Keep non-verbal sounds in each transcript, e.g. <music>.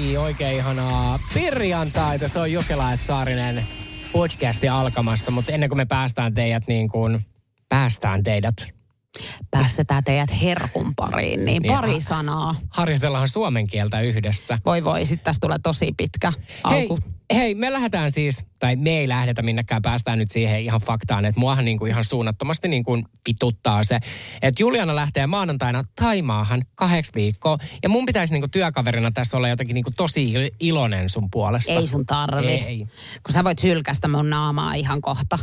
Hei, oikein ihanaa perjantaita. Se on Jokela et Saarinen podcasti alkamassa, mutta ennen kuin me päästään teidät niin kuin, päästään teidät. Päästetään teidät herkun pariin, niin Niin, pari ha- sanaa. Harjoitellaan suomen kieltä yhdessä. Voi voi, sitten tästä tulee tosi pitkä Hei, alku. hei, me lähdetään siis, tai me ei lähdetä minnekään, päästään nyt siihen ihan faktaan, että muahan niin kuin ihan suunnattomasti niin kuin pituttaa se, että Juliana lähtee maanantaina Taimaahan kahdeksi viikkoa, ja mun pitäisi niin kuin työkaverina tässä olla jotenkin niin kuin tosi il- iloinen sun puolesta. Ei sun tarvi. Ei. Kun sä voit sylkästä mun naamaa ihan kohta.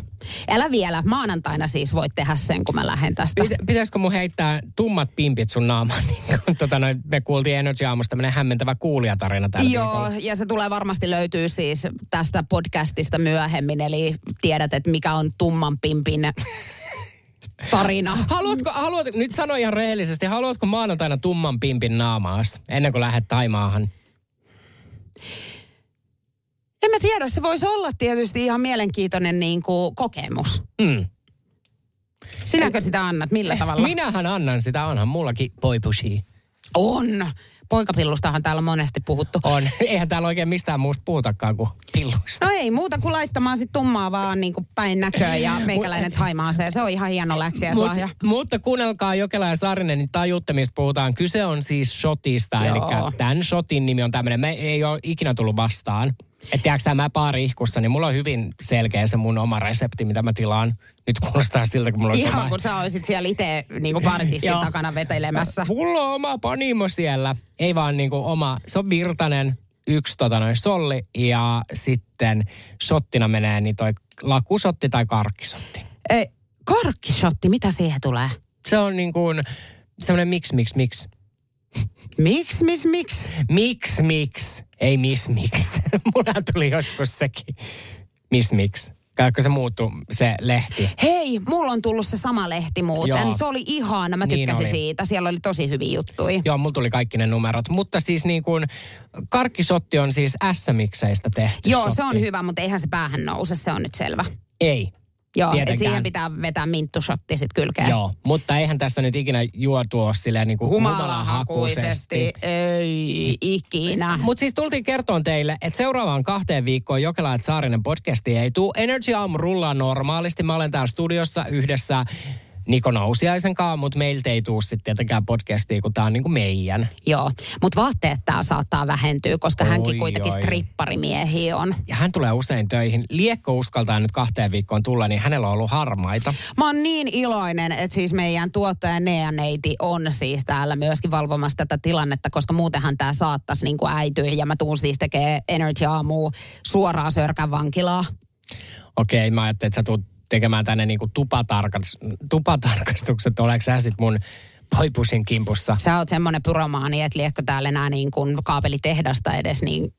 Älä vielä, maanantaina siis voit tehdä sen, kun mä lähden tästä. Pitä, pitäisikö mun heittää tummat pimpit sun naamaan, <laughs> niin kuin tota noin, me kuultiin Energy Aamusta tämmönen hämmentävä kuulijatarina tällä Joo, viikolla. ja se tulee varmasti löytyy siis tästä podcastista myöhemmin, eli tiedät, että mikä on tumman pimpin tarina. Haluatko, haluat, nyt sano ihan rehellisesti, haluatko maanantaina tumman pimpin naamaas ennen kuin lähdet Taimaahan? En mä tiedä, se voisi olla tietysti ihan mielenkiintoinen niin kuin, kokemus. Mm. Sinäkö sitä annat? Millä tavalla? Minähän annan sitä, onhan mullakin poipushi. On. Poikapillustahan täällä on monesti puhuttu. On. Eihän täällä oikein mistään muusta puhutakaan kuin pilluista. No ei muuta kuin laittamaan sit tummaa vaan niin kuin päin näköä ja meikäläinen haimaaseen. Se on ihan hieno läksiäislahja. Mut, mutta kuunnelkaa Jokela ja Saarinen, niin tajutte mistä puhutaan. Kyse on siis shotista, eli tämän shotin nimi on tämmöinen, me ei ole ikinä tullut vastaan. Että tiedätkö tämä mä baari ihkussa, niin mulla on hyvin selkeä se mun oma resepti, mitä mä tilaan. Nyt kuulostaa siltä, kun mulla on Ihan oma... kun sä olisit siellä itse niin kuin baaritistin takana vetelemässä. Mulla on oma panimo siellä. Ei vaan niinku oma, se on virtanen, yksi tota noin solli ja sitten shottina menee niin toi lakusotti tai karkkisotti. Ei, karkkishotti, mitä siihen tulee? Se on niin kuin semmoinen miksi, miksi, miksi. Miksi, mis, miksi? Miksi, miksi, ei miss, miksi. <laughs> Mulla tuli joskus sekin. Miss, miksi. Kun se muuttui, se lehti. Hei, mulla on tullut se sama lehti muuten. Joo. Se oli ihana, mä Niin tykkäsin oli. siitä. Siellä oli tosi hyviä juttuja. Joo, mulla tuli kaikki ne numerot. Mutta siis niin kuin, karkkisotti on siis S-mikseistä tehty Joo, se shotti. on hyvä, mutta eihän se päähän nouse, se on nyt selvä. Ei. Joo, et siihen pitää vetää minttushotti sit kylkeen. Joo, mutta eihän tässä nyt ikinä juotu ole silleen niin kuin Humalahakuisesti. Ei ikinä. Mutta siis tultiin kertoon teille, että seuraavaan kahteen viikkoon Jokela et Saarinen podcasti ei tule. Energy Aamu rullaa normaalisti. Mä olen täällä studiossa yhdessä Niko Nousiaisen kanssa, mutta meiltä ei tule sitten tietenkään podcastia, kun tää on niinku meidän. Joo, mutta vaatteet tää saattaa vähentyä, koska Oi, hänkin kuitenkin oi. stripparimiehiä on. Ja hän tulee usein töihin. Liekko uskaltaa nyt kahteen viikkoon tulla, niin hänellä on ollut harmaita. Mä oon niin iloinen, että siis meidän tuottaja Nea Neiti on siis täällä myöskin valvomassa tätä tilannetta, koska muutenhan tämä saattaisi niin kuin äityä. Ja mä tuun siis tekemään Energy Aamua suoraan Sörkän vankilaa. Okei, mä ajattelin, että sä tulet tekemään tänne niinku tupatarkas, tupatarkastukset. Oleks sä sit mun poipusin kimpussa? Sä oot semmonen pyromaani, että liekko täällä enää niin kuin kaapelitehdasta edes niin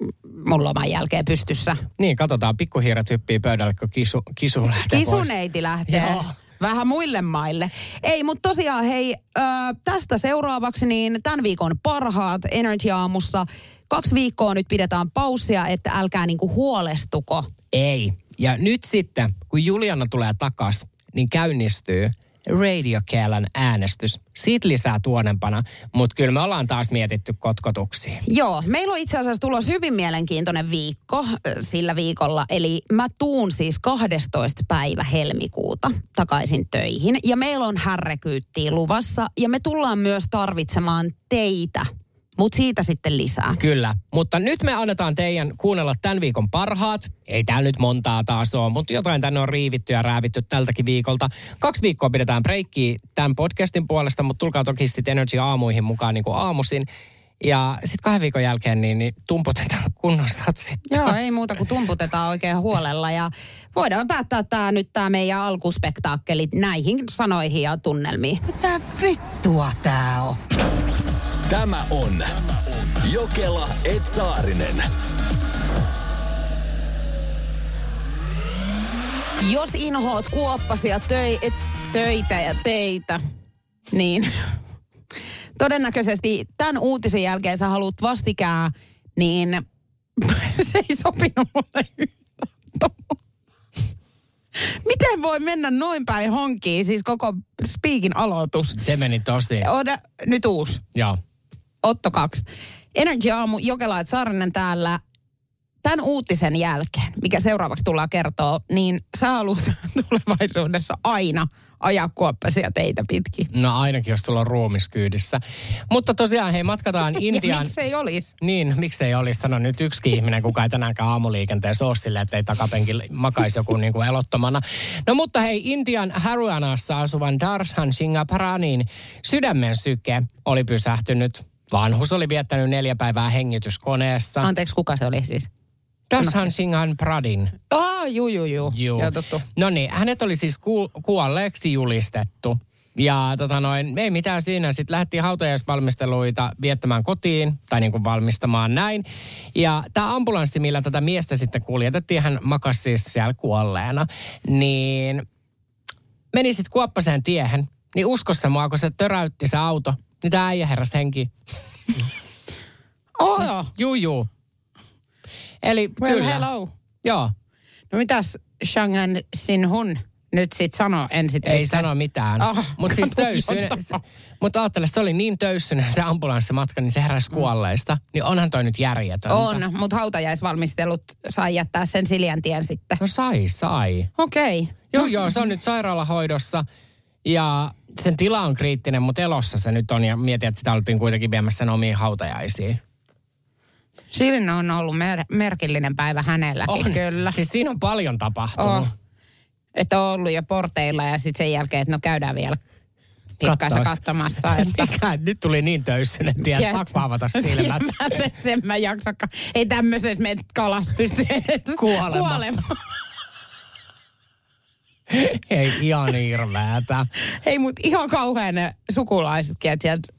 mun loman jälkeen pystyssä. Niin, katsotaan. Pikkuhiiret hyppii pöydälle, kun kisu, kisu lähtee pois. Kisuneiti lähtee. Joo. Vähän muille maille. Ei, mutta tosiaan hei, ö, tästä seuraavaksi niin tämän viikon parhaat Energy Aamussa. Kaksi viikkoa nyt pidetään paussia, että älkää niinku huolestuko. Ei. Ja nyt sitten, kun Juliana tulee takas, niin käynnistyy Radio Keelan äänestys. Siitä lisää tuonempana, mutta kyllä me ollaan taas mietitty kotkotuksia. Joo, meillä on itse asiassa tulos hyvin mielenkiintoinen viikko sillä viikolla. Eli mä tuun siis 12. päivä helmikuuta takaisin töihin. Ja meillä on härrekyyttiä luvassa. Ja me tullaan myös tarvitsemaan teitä. Mutta siitä sitten lisää. Kyllä, mutta nyt me annetaan teidän kuunnella tämän viikon parhaat. Ei täällä nyt montaa taas ole, mutta jotain tänne on riivitty ja räävitty tältäkin viikolta. Kaksi viikkoa pidetään breikkiä tämän podcastin puolesta, mutta tulkaa toki sitten Energy aamuihin mukaan niin kuin aamusin. Ja sitten kahden viikon jälkeen niin, niin tumputetaan kunnon satsit Joo, ei muuta kuin tumputetaan oikein huolella ja voidaan päättää tämä nyt tämä meidän alkuspektaakkeli näihin sanoihin ja tunnelmiin. Mitä vittua tää on? Tämä on Jokela et Saarinen. Jos inhoat kuoppasia töi, et, töitä ja teitä, niin <laughs> todennäköisesti tämän uutisen jälkeen sä haluat vastikää, niin <laughs> se ei sopinut mulle yhtään. Miten voi mennä noin päin honkiin, siis koko speakin aloitus? Se meni tosi. Oda, nyt uusi. Joo. Otto 2. Energy Aamu, Jokela et Saarinen täällä. Tämän uutisen jälkeen, mikä seuraavaksi tullaan kertoa, niin sä haluat <laughs> tulevaisuudessa aina ajaa kuoppasia teitä pitkin. No ainakin, jos tulla on ruumiskyydissä. Mutta tosiaan, hei, matkataan <laughs> Intiaan. Miksei olisi? Niin, miksei olisi sano nyt yksi ihminen, kuka ei tänäänkään aamuliikenteessä ole sille, että ei takapenkin makaisi joku niin kuin elottomana. No mutta hei, Intian Haryanassa asuvan Darshan Singha Paranin sydämen syke oli pysähtynyt. Vanhus oli viettänyt neljä päivää hengityskoneessa. Anteeksi, kuka se oli siis? Darshan Singhan Pradin. Ah, juu, juu, juu. Juu. No niin, hänet oli siis ku- kuolleeksi julistettu. Ja tota noin, ei mitään siinä. Sitten lähdettiin hautajaisvalmisteluita viettämään kotiin, tai niin kuin valmistamaan näin. Ja tämä ambulanssi, millä tätä miestä sitten kuljetettiin, hän makasi siis siellä kuolleena, niin meni sitten kuoppaseen tiehen. Niin uskossa mua, kun se töräytti se auto, niin tämä äijä heräsi henki. Oh, joo. Juu, juu. Eli Well, kyllä. hello. Joo, No mitäs Shangan Sinhun nyt sit sanoo ensi Ei sano mitään. Ah, Mutta siis <laughs> töyssyinen. Mutta ajattele, se oli niin töyssyinen se ambulanssimatka, niin se heräsi kuolleista. Niin onhan toi nyt järjetöntä. On, mutta hautajaisvalmistelut sai jättää sen Siljan tien sitten. No sai, sai. Okei. Okay. Joo, joo, se on nyt sairaalahoidossa. Ja sen tila on kriittinen, mutta elossa se nyt on. Ja mietin, että sitä oltiin kuitenkin viemässä sen omiin hautajaisiin. Silloin on ollut mer- merkillinen päivä hänelläkin, On. kyllä. Siis siinä on paljon tapahtunut. Oh. Että on ollut jo porteilla ja sitten sen jälkeen, että no käydään vielä pikkaisen Kattois. katsomassa. Että... <laughs> Mikä nyt tuli niin töyssyinen, että tiedät, pakko avata silmät. Mä, <laughs> en mä jaksakaan. Ei tämmöiset meidät kalasta pysty Kuolemaan. kuolemaan. <laughs> Ei ihan hirveätä. Hei, mutta ihan kauhean ne sukulaisetkin, että sieltä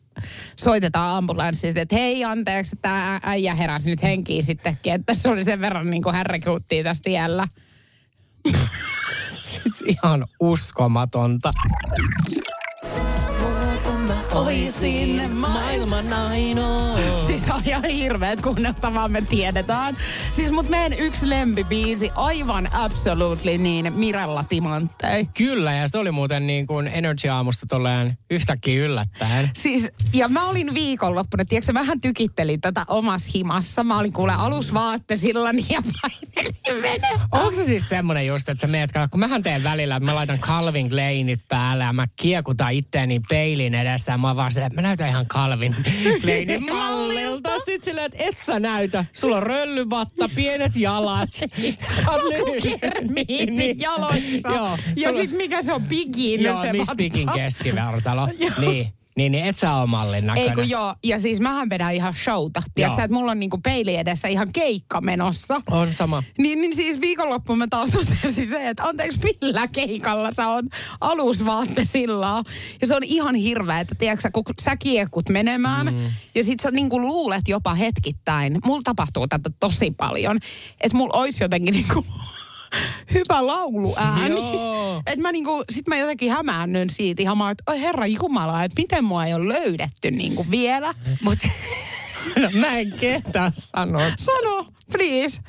soitetaan ambulanssit, että hei anteeksi, että tämä äijä heräsi nyt henkiin sittenkin, että se oli sen verran niin kuin härrikuuttiin tässä tiellä. <laughs> Siis ihan uskomatonta. Oisin maailman ainoa. <laughs> Siis on ihan hirveet kuunneltavaa, me tiedetään. Siis mut meidän yksi lempibiisi, aivan absolutely niin, Mirella Timanttei. Kyllä, ja se oli muuten niin kuin Energy-aamusta tolleen yhtäkkiä yllättäen. Siis, ja mä olin viikonloppuna, tiedätkö, vähän tykittelin tätä omassa himassa. Mä olin kuule alusvaatteisilla ja painelin venettä. Onko se siis semmonen just, että sä meet, kun mähän teen välillä, että mä laitan Calvin Kleinit päälle ja mä kiekutan itteeni peilin edessä ja mä oon vaan silleen, että mä näytän ihan Calvin Kleinin <laughs> mallilta. Sitten silleen, että et sä näytä. Sulla on röllyvatta, pienet jalat. <laughs> Sä oot lyhyt. Kermiitit jaloissa. Joo, ja sulla- sit mikä se on bigin Joo, se Miss vatta. Bigin keskivertalo. <laughs> niin, niin, niin et sä oo mallin näköinen. Ei kun joo, ja siis mähän vedän ihan showta. Tiedätkö, että mulla on niinku peili edessä ihan keikka menossa. On sama. Niin, niin siis viikonloppuun mä taas totesin se, että anteeksi millä keikalla sä oot alusvaattesillaan. Ja se on ihan hirveä, että tiedätkö, sä, kun sä kiekut menemään mm. ja sit sä niinku luulet jopa hetkittäin. Mulla tapahtuu tätä tosi paljon, että mulla olisi jotenkin niinku hyvä lauluääni. <laughs> Että mä niinku, sit mä jotenkin hämäännyn siitä ihan, mä, että oi herra jumala, että miten mua ei ole löydetty niinku vielä. Mut <laughs> no, mä en kehtaa sanoa. Sano, please.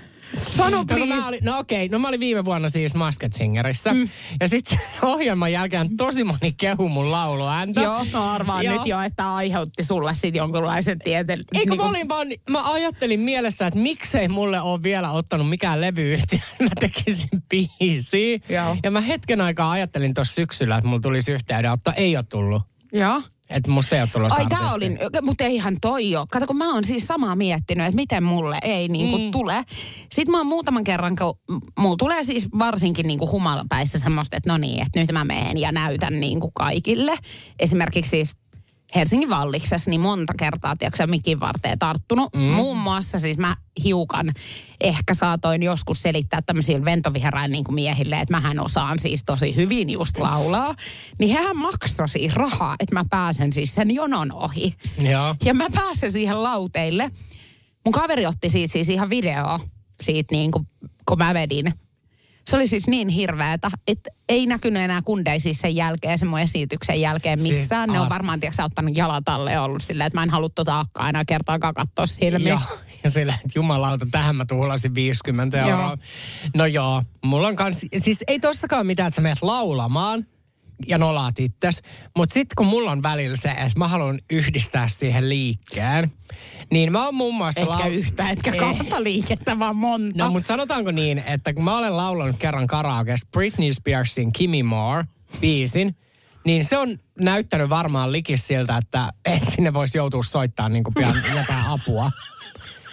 Sano, No, please. mä olin, no okei, no mä olin viime vuonna siis Masked Singerissä. Mm. Ja sitten ohjelman jälkeen tosi moni kehu mun lauluääntä. Joo, no arvaan Joo. nyt jo, että aiheutti sulle sit jonkunlaisen tieteen. Ei kun mä olin vaan, mä ajattelin mielessä, että miksei mulle ole vielä ottanut mikään levyyhtiö, että mä tekisin biisiä. Joo. Ja mä hetken aikaa ajattelin tuossa syksyllä, että mulla tulisi yhteydenotto, ei ole tullut. Joo. Että musta ei ole tullut Ai tää oli, mutta eihän toi oo. Kato, kun mä oon siis samaa miettinyt, että miten mulle ei niinku mm. tule. Sitten mä oon muutaman kerran, kun mulla tulee siis varsinkin niinku humalapäissä semmoista, että no niin, että nyt mä meen ja näytän niinku kaikille. Esimerkiksi siis Helsingin valliksessa niin monta kertaa, tiedätkö, mikin varteen tarttunut. Mm. Muun muassa siis mä hiukan ehkä saatoin joskus selittää tämmöisille ventoviherain niin miehille, että mähän osaan siis tosi hyvin just laulaa. Niin hän maksoi siis rahaa, että mä pääsen siis sen jonon ohi. Joo. Ja mä pääsen siihen lauteille. Mun kaveri otti siitä siis ihan video siitä niin kuin, kun mä vedin. Se oli siis niin hirveetä, että ei näkynyt enää kundeissa sen jälkeen, sen mun esityksen jälkeen Siis, missään. Ne on varmaan, tiedätkö, ottanut jalat alle ollut silleen, että mä en halua tota akkaa enää kertaakaan katsoa silmiin. Joo, ja sillä, että jumalauta, tähän mä tuhlasin 50 Joo. euroa. No joo, mulla on kans, siis ei tossakaan mitään, että sä menet laulamaan ja nolaat itses. Mutta sitten kun mulla on välillä se, että mä haluan yhdistää siihen liikkeen, niin mä oon muun muassa... Etkä lau- yhtä, etkä kahta liikettä, vaan monta. No mutta sanotaanko niin, että kun mä olen laulanut kerran karaokeessa Britney Spearsin Kimmy Moore biisin, niin se on näyttänyt varmaan likis siltä, että, että sinne voisi joutua soittamaan niin kuin pian <laughs> jotain apua.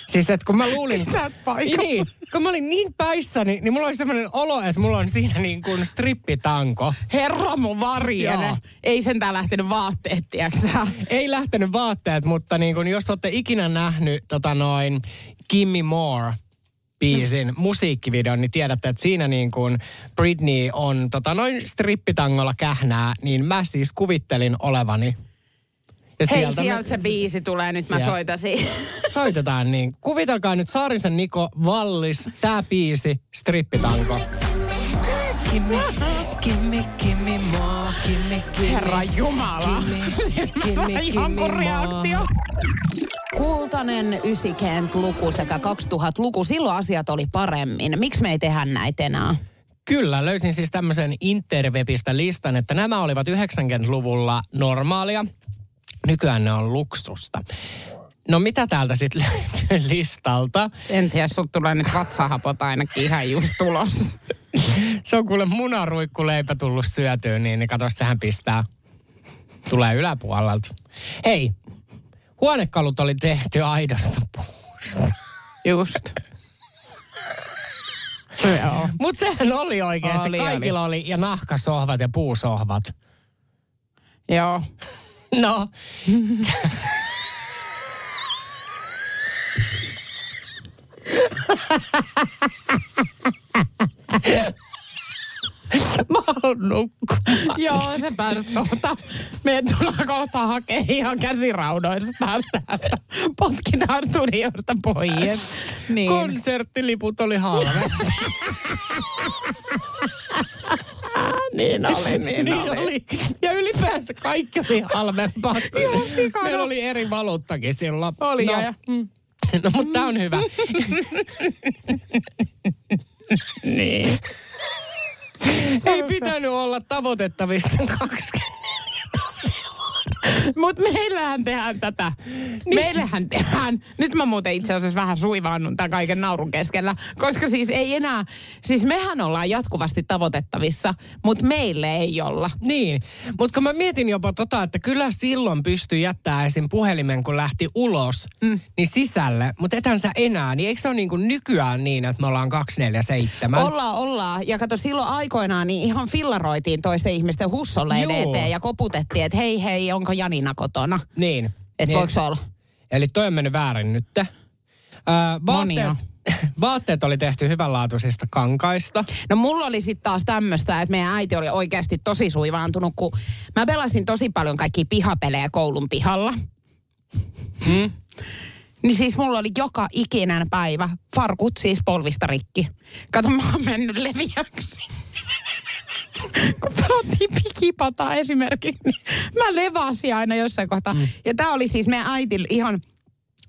Siis että kun mä luulin... Sä paikalla. Niin, kun mä olin niin päissäni, niin mulla oli semmoinen olo, että mulla on siinä niin kuin strippitanko. Herra mun varjele. Ei sentään lähtenyt vaatteet, tiedätkö sä? Ei lähtenyt vaatteet, mutta niin kuin, jos olette ikinä nähnyt tota noin Kimmy Moore biisin musiikkivideon, niin tiedätte, että siinä niin kuin Britney on tota noin strippitangolla kähnää, niin mä siis kuvittelin olevani. Ja Hei, sieltä sieltä me- se biisi tulee, nyt mä Siellä. soitasin. <laughs> soitetaan niin. Kuvitelkaa nyt Saarisen Niko Vallis, tää biisi, strippitanko. Kimmi, kimmi, kimmi, maa, kimmi, kimmi. Herra Jumala. <laughs> Siis reaktio. Kultainen 90-luku sekä 2000-luku, silloin asiat oli paremmin. Miksi me ei tehdä näitä enää? Kyllä, löysin siis tämmöisen Interwebistä listan, että nämä olivat 90-luvulla normaalia. Nykyään ne on luksusta. No mitä täältä sitten <laughs> löytyy listalta? En tiedä, sulta tulee nyt vatsahapot ainakin ihan just tulos. Se on kuule munaruikkuleipä tullut syötyä, niin, niin kato, sehän pistää. Tulee yläpuolelta. Hei, huonekalut oli tehty aidosta puusta. Just. Mutta sehän oli oikeasti. Oli, Kaikilla oli. ja nahkasohvat ja puusohvat. Joo. <laughs> No, <laughs> mä haluan nukkua. Joo, se pääset kohta. Me tullaan kohta hakea ihan käsiraudoista täältä, että potkitaan studiosta pois. Niin. Konserttiliput oli halve. <laughs> niin oli, <laughs> niin, niin oli. oli. Ja ylipäänsä kaikki oli halvempaa. <laughs> Sikana. Meillä oli eri valuuttakin silloin. Oli, no, ja- mm. no mutta tää on hyvä. <laughs> Niin. Ei pitänyt olla tavoitettavissa 20. Mutta meillähän tehdään tätä. Niin. Meillähän tehdään. Nyt mä muuten itse asiassa vähän suivaannun tämän kaiken naurun keskellä. Koska siis ei enää, siis mehän ollaan jatkuvasti tavoitettavissa, mutta meille ei olla. Niin, mutta kun mä mietin jopa tota, että kyllä silloin pystyi jättää esim. puhelimen, kun lähti ulos, mm. niin sisälle. Mutta etän sä enää, niin eikö se ole niin kuin nykyään niin, että me ollaan 247? Ollaan, ollaan. Ja kato, silloin aikoinaan niin ihan fillaroitiin toisten ihmisten hussolleen Joo. eteen ja koputettiin, että hei hei, onko Janina kotona? Niin. Että niin. voiko olla? Eli toi on mennyt väärin nyt. Öö, vaatteet, <laughs> vaatteet oli tehty hyvänlaatuisista kankaista. No mulla oli sitten taas tämmöistä, että meidän äiti oli oikeasti tosi suivaantunut, kun mä pelasin tosi paljon kaikki pihapelejä koulun pihalla. Hmm? Niin siis mulla oli joka ikinen päivä farkut siis polvista rikki. Kato, mä oon mennyt leviäksi. <laughs> kun pelattiin pikipataa esimerkiksi, niin mä levasin aina jossain kohtaa. Mm. Ja tää oli siis meidän äiti ihan,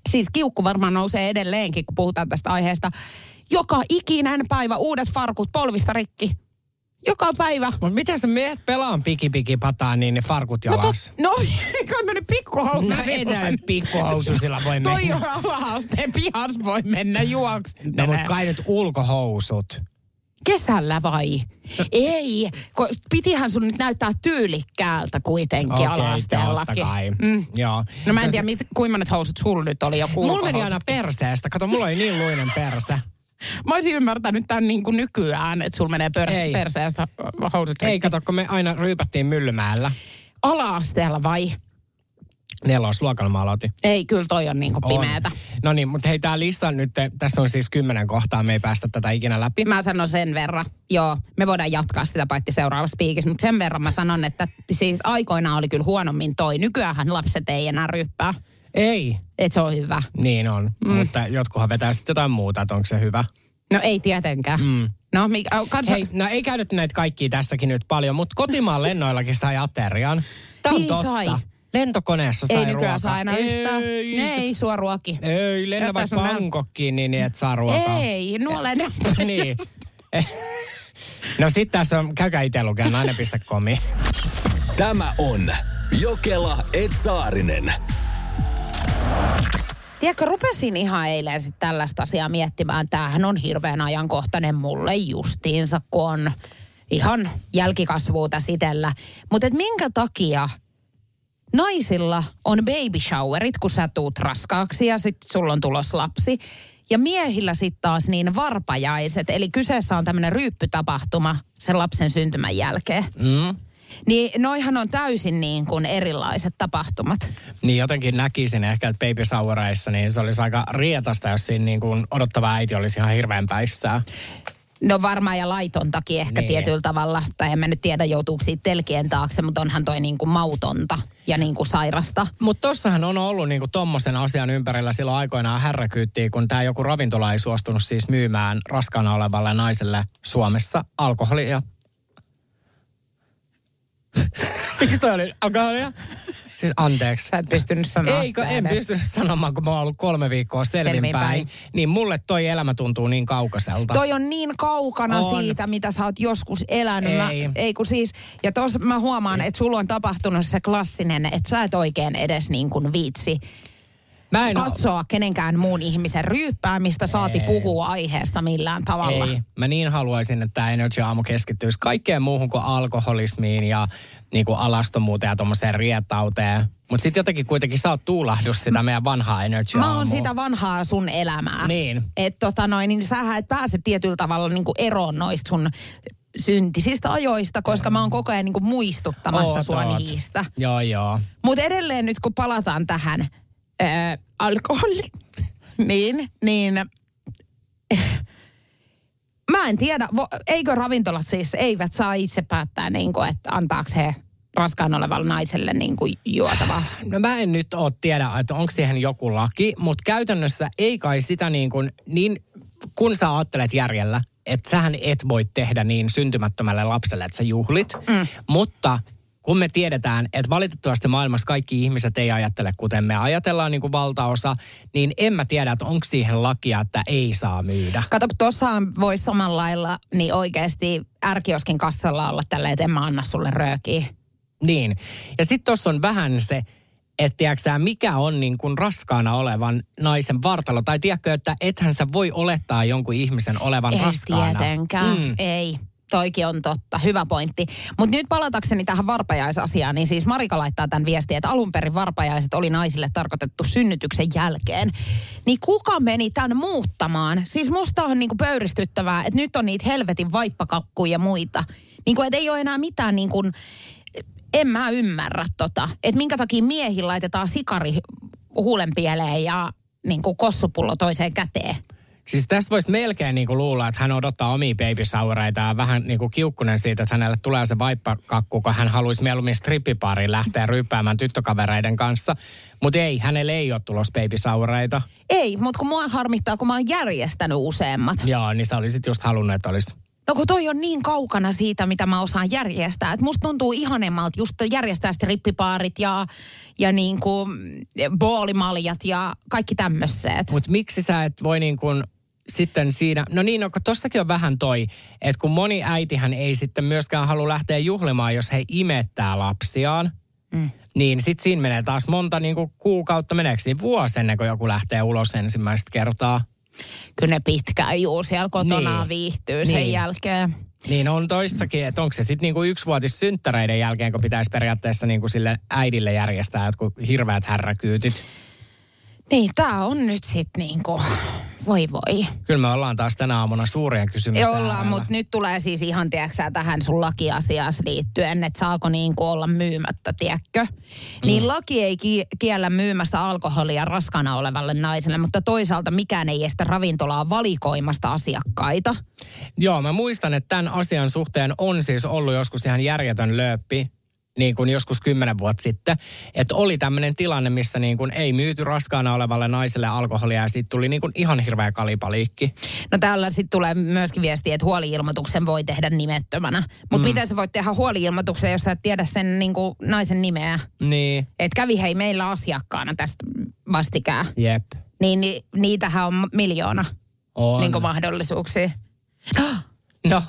siis kiukku varmaan nousee edelleenkin, kun puhutaan tästä aiheesta. Joka ikinen päivä uudet farkut polvista rikki. Joka päivä. Mutta miten sä meet pelaan piki-piki-pataan, niin ne farkut No, jalassa? no <laughs> eikö tämmönen pikkuhousu? No, ei tää nyt pikkuhoususilla voi Toi mennä. on ala-asteen pihas voi mennä juoksen. No mutta kai nyt ulkohousut. Kesällä vai? <laughs> Ei, kun pitihän sun nyt näyttää tyylikkäältä kuitenkin Okei, ala-asteellakin. totta kai. Mm. Joo. No mä en tiedä, mit, kuinka monet housut sulla nyt oli joku Mulla meni aina perseestä. Kato, mulla oli niin luinen perse. <laughs> Mä olisin ymmärtänyt tämän niin kuin nykyään, että sulla menee pers- Ei. perseestä housut. Ei, kato, kun me aina ryypättiin Myllymäellä. Ala-asteella vai? Nelosluokalla mä aloitin. Ei, kyllä toi on niinku pimeätä. No niin, mutta hei, tämä lista nyt, tässä on siis kymmenen kohtaa, me ei päästä tätä ikinä läpi. Mä sanon sen verran, joo, me voidaan jatkaa sitä paitsi seuraavassa piikissä, mutta sen verran mä sanon, että siis aikoinaan oli kyllä huonommin toi. Nykyään lapset ei enää ryppää. Ei. Et se on hyvä. Niin on, mm. mutta jotkuhan vetää sitten jotain muuta, että onko se hyvä. No ei tietenkään. Mm. No, mikä, kansa... Hei, no ei käynyt näitä kaikkia tässäkin nyt paljon, mutta kotimaan lennoillakin sai aterian. Tämä on Niin totta. sai. Lentokoneessa sai Ei nykyään ruokaa. saa enää yhtään. Ei, Ne ei, sua ruoki. Ei, lennä vaikka. Bangkokkiin, niin et saa ruokaa. Ei, nuole ne. <laughs> niin. No sit tässä on, käykää itse lukea nainen.comi. Tämä on Jokela Etsaarinen. Tiedätkö, rupesin ihan eilen sit tällaista asiaa miettimään. Tämähän on hirveän ajankohtainen mulle justiinsa, kun on ihan jälkikasvua tässä itellä. Mutta minkä takia naisilla on baby showerit, kun sä tuut raskaaksi ja sitten sulla on tulos lapsi. Ja miehillä sitten taas niin varpajaiset, eli kyseessä on tämmöinen ryyppytapahtuma sen lapsen syntymän jälkeen. Mm. Niin noihan on täysin niin kuin erilaiset tapahtumat. Niin jotenkin näkisin ehkä, että baby showereissa, niin se olisi aika rietasta, jos siinä niin kuin odottava äiti olisi ihan hirveän päissään. No varmaan ja laitontakin ehkä Niin. tietyllä tavalla. Tai en mä nyt tiedä joutuuko siitä telkien taakse, mutta onhan toi niin kuin mautonta ja niin kuin sairasta. Mutta tossahan on ollut niinku tommosen asian ympärillä silloin aikoinaan härräkyyttiin, kun tämä joku ravintola ei suostunut siis myymään raskaana olevalle naiselle Suomessa alkoholia. <laughs> Miksi toi oli alkoholia? Siis anteeksi. Sä et pystynyt sanoa Eikö, en edes. pystynyt sanomaan, kun mä oon ollut kolme viikkoa selvinpäin. Selvinpäin. Niin mulle toi elämä tuntuu niin kaukaiselta. Toi on niin kaukana On. siitä, mitä sä oot joskus elänyt. Mä, Ei. ei kun siis, ja tos mä huomaan, että sulla on tapahtunut se klassinen, että sä et oikein edes niin kuin viitsi Mä en katsoa kenenkään muun ihmisen ryyppäämistä, saati Ei. puhua aiheesta millään tavalla. Ei, mä niin haluaisin, että tämä Energy Aamu keskittyisi kaikkeen muuhun kuin alkoholismiin ja niin kuin alastomuuteen ja tuommoiseen rietauteen. Mutta sitten jotenkin kuitenkin sä oot tuulahdus sitä meidän vanhaa Energy Mä oon sitä vanhaa sun elämää. Niin. Et tota noin, niin sähän et pääse tietyllä tavalla niinku eroon noista sun syntisistä ajoista, koska mä oon koko ajan niinku muistuttamassa Oot, sua oot. niistä. Joo, joo. Mutta edelleen nyt kun palataan tähän ää, alkoholi, <laughs> niin, niin <laughs> mä en tiedä, vo, eikö ravintolat siis eivät saa itse päättää, niin kuin, että antaako he raskaan olevalle naiselle niin kuin juotavaa. No mä en nyt oo tiedä, että onko siihen joku laki, mutta käytännössä ei kai sitä niin kuin, niin kun sä ajattelet järjellä, että sähän et voi tehdä niin syntymättömälle lapselle, että sä juhlit, mm. mutta kun me tiedetään, että valitettavasti maailmassa kaikki ihmiset ei ajattele kuten me ajatellaan niin kuin valtaosa, niin en mä tiedä, että onko siihen lakia, että ei saa myydä. Kato, kun tuossahan voi samalla lailla, niin oikeasti ärkioskin kassalla olla tälleen, että en mä anna sulle röökiä. Niin. Ja sitten tuossa on vähän se, että tiedätkö mikä on niin kuin raskaana olevan naisen vartalo. Tai tiedätkö, että ethän sä voi olettaa jonkun ihmisen olevan Ei raskaana. tietenkään, Mm. mm. ei. Toikin on totta, hyvä pointti. Mutta nyt palatakseni tähän varpajaisasiaan, niin siis Marika laittaa tämän viestiä, että alun perin varpajaiset oli naisille tarkoitettu synnytyksen jälkeen. Niin kuka meni tämän muuttamaan? Siis musta on niinku pöyristyttävää, että nyt on niitä helvetin vaippakakkuja ja muita. Niinku, että ei ole enää mitään niinku, en mä ymmärrä tota, että minkä takia miehiin laitetaan sikari huulenpieleen ja niinku kossupullo toiseen käteen. Siis tästä voisi melkein niin kuin luulla, että hän odottaa omia baby showereita ja vähän niin kuin kiukkunen siitä, että hänelle tulee se vaippakakku, kun hän haluaisi mieluummin strippipariin lähteä ryppäämään tyttökavereiden kanssa. Mutta ei, hänelle ei ole tulos baby showereita. Ei, mutta kun mua harmittaa, kun mä oon järjestänyt useammat. Joo, niin sä olisit just halunnut, että olisi No kun toi on niin kaukana siitä, mitä mä osaan järjestää. Että musta tuntuu ihanemmalta just järjestää strippipaarit ja, ja niin kuin boolimaljat ja kaikki tämmöiset. Mutta miksi sä et voi niin kuin sitten siinä, no niin, no tossakin on vähän toi, että kun moni äitihän ei sitten myöskään halua lähteä juhlimaan, jos he imettää lapsiaan, mm. niin sitten siinä menee taas monta niin kuin kuukautta, meneekö siinä vuosi ennen kuin joku lähtee ulos ensimmäistä kertaa. Kyllä ne pitkään juu siellä kotona Niin. viihtyy sen Niin. jälkeen. Niin on toissakin, että onko se sitten niinku yksivuotis synttäreiden jälkeen, kun pitäisi periaatteessa niinku sille äidille järjestää jotkut hirveät härräkyytit. Niin, tää on nyt sit niinku Voi voi. Kyllä me ollaan taas tänä aamuna suurien kysymysten Ei ollaan, mutta nyt tulee siis ihan, tiedätkö tähän sun lakiasiaan liittyen, että saako niin kuin olla myymättä, tiedätkö? Niin laki ei ki- kiellä myymästä alkoholia raskana olevalle naiselle, mutta toisaalta mikään ei estä ravintolaa valikoimasta asiakkaita. Joo, mä muistan, että tämän asian suhteen on siis ollut joskus ihan järjetön lööppi, niin kuin joskus kymmenen vuotta sitten, että oli tämmöinen tilanne, missä niin kuin ei myyty raskaana olevalle naiselle alkoholia ja siitä tuli niin kuin ihan hirveä kalipaliikki. No täällä sitten tulee myöskin viesti, että huoli-ilmoituksen voi tehdä nimettömänä. Mutta mm. miten sä voit tehdä huoli-ilmoituksen, jos sä et tiedä sen niin kuin naisen nimeä? Niin, Et kävi hei meillä asiakkaana tästä vastikään. jep, Niin, niin niitähän on miljoona on. niin kuin mahdollisuuksia. <gasps> no, No,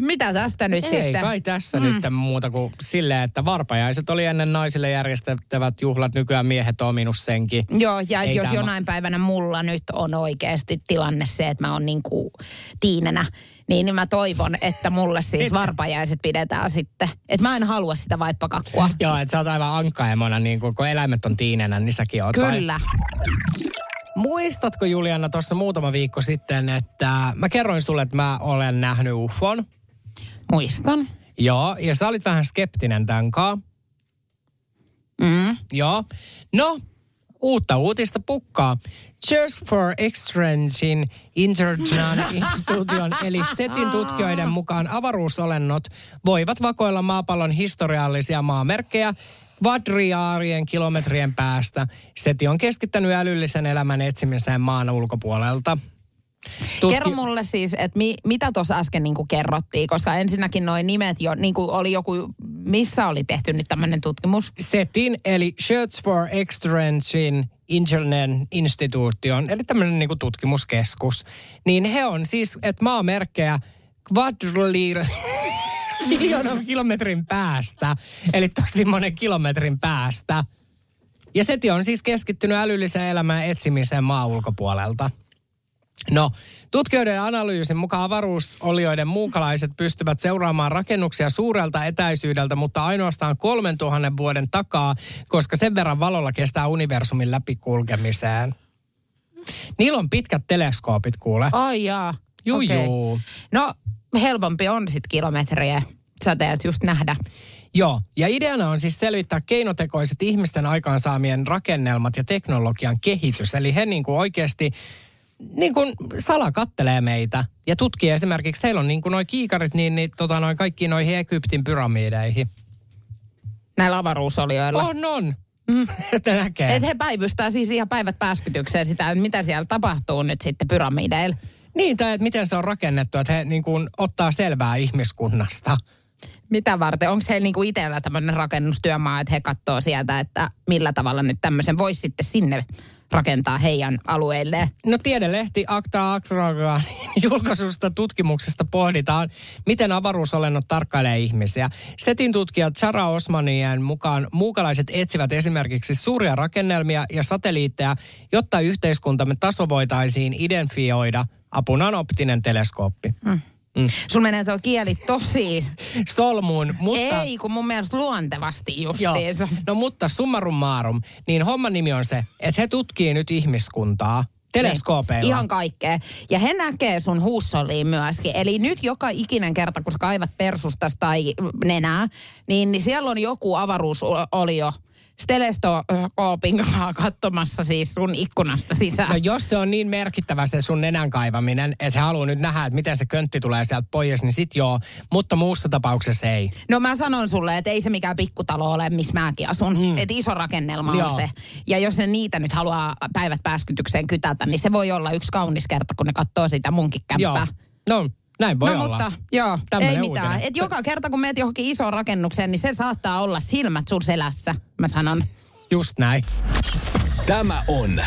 mitä tästä nyt ei sitten? kai tässä mm. nyt muuta kuin silleen, että varpajaiset oli ennen naisille järjestettävät juhlat, nykyään miehet on ominut senkin. Joo, ja Ei jos tämä- jonain päivänä mulla nyt on oikeasti tilanne se, että mä oon niin kuin tiinenä, niin, niin mä toivon, että mulle siis varpajaiset pidetään sitten. Että mä en halua sitä vaippakakkua. Joo, että sä oot aivan ankkaemona, niin kuin, kun eläimet on tiinenä, niin säkin oot. vai? Muistatko Juliana tuossa muutama viikko sitten, että mä kerroin sulle, että mä olen nähnyt UFOn. Muistan. Joo, ja sä olit vähän skeptinen tämän kanssa. Mm. Joo. No, uutta uutista pukkaa. Just for Extrangein International <laughs> Institution eli SETin tutkijoiden mukaan avaruusolennot voivat vakoilla maapallon historiallisia maamerkkejä kvadriaarien kilometrien päästä. SETI on keskittänyt älyllisen elämän etsimiseen maan ulkopuolelta. Tutki- Kerro mulle siis, että mi, mitä tuossa äsken niin kerrottiin, koska ensinnäkin noin nimet jo, niin oli joku, missä oli tehty nyt tämmöinen tutkimus? SETin, eli Search for Extrangein Internet Institution, eli tämmöinen niin tutkimuskeskus, niin he on siis, että maamerkkejä kvadriliir... miljoonan kilometrin päästä, eli tosi monen kilometrin päästä. Ja SETI on siis keskittynyt älyllisen elämän etsimiseen maa ulkopuolelta. No, tutkijoiden analyysin mukaan avaruusolioiden muukalaiset pystyvät seuraamaan rakennuksia suurelta etäisyydeltä, mutta ainoastaan 3000 vuoden takaa, koska sen verran valolla kestää universumin läpikulkemiseen. Niillä on pitkät teleskoopit, kuule. Ai jaa. Juu, Okei. juu. No, helpompi on sitten kilometriä säteet just nähdä. Joo, ja ideana on siis selvittää keinotekoiset ihmisten aikaansaamien rakennelmat ja teknologian kehitys. Eli he niin kuin oikeasti niin kuin sala kattelee meitä ja tutkii esimerkiksi, heillä on niin kuin noi kiikarit, niin, niin tota, noin kaikki noihin Egyptin pyramideihin. Näillä avaruusolioilla. On, on. Mm. <laughs> Että näkee. Et he päivystää siis ihan päivät pääskytykseen sitä, mitä siellä tapahtuu nyt sitten pyramideilla. Niin, tai että miten se on rakennettu, että he niin kuin ottaa selvää ihmiskunnasta. Mitä varten? Onko heillä niinku itsellä tämmöinen rakennustyömaa, että he katsoo sieltä, että millä tavalla nyt tämmöisen voisi sitten sinne rakentaa heidän alueilleen? No tiedelehti Acta Acrogaan julkaisusta tutkimuksesta pohditaan, miten avaruusolennot tarkkailee ihmisiä. Setin tutkijat Sara Osmanien mukaan muukalaiset etsivät esimerkiksi suuria rakennelmia ja satelliitteja, jotta yhteiskuntamme taso voitaisiin identifioida. Apuna on optinen teleskooppi. Mm. Sun menee tuo kieli tosi... <laughs> Solmuun, mutta... Ei, kun mun mielestä luontevasti Joo. justiinsa. No mutta summarum marum, niin homman nimi on se, että he tutkii nyt ihmiskuntaa teleskoopeilla. Niin, Ihan kaikkea. Ja he näkee sun huussoliin myöskin. Eli nyt joka ikinen kerta, kun sä kaivat persustas tai nenää, niin, niin siellä on joku avaruusolio teleskoopin kanssa katsomassa siis sun ikkunasta sisään. No jos se on niin merkittävä se sun nenän kaivaminen, että he haluaa nyt nähdä, että miten se köntti tulee sieltä pois, niin sit joo. Mutta muussa tapauksessa ei. No mä sanon sulle, että ei se mikään pikkutalo ole, missä mäkin asun. Mm. Että iso rakennelma on Joo. se. Ja jos ne niitä nyt haluaa päivät pääskytykseen kytätä, niin se voi olla yksi kaunis kerta, kun ne katsoo sitä munkin Joo. kämppää. No, näin voi no olla. mutta, joo, Tämmönen ei mitään. uutinen. Et joka kerta, kun meet johonkin isoon rakennukseen, niin se saattaa olla silmät sun selässä, mä sanon. Just näin. Tämä on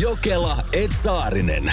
Jokela Etsaarinen.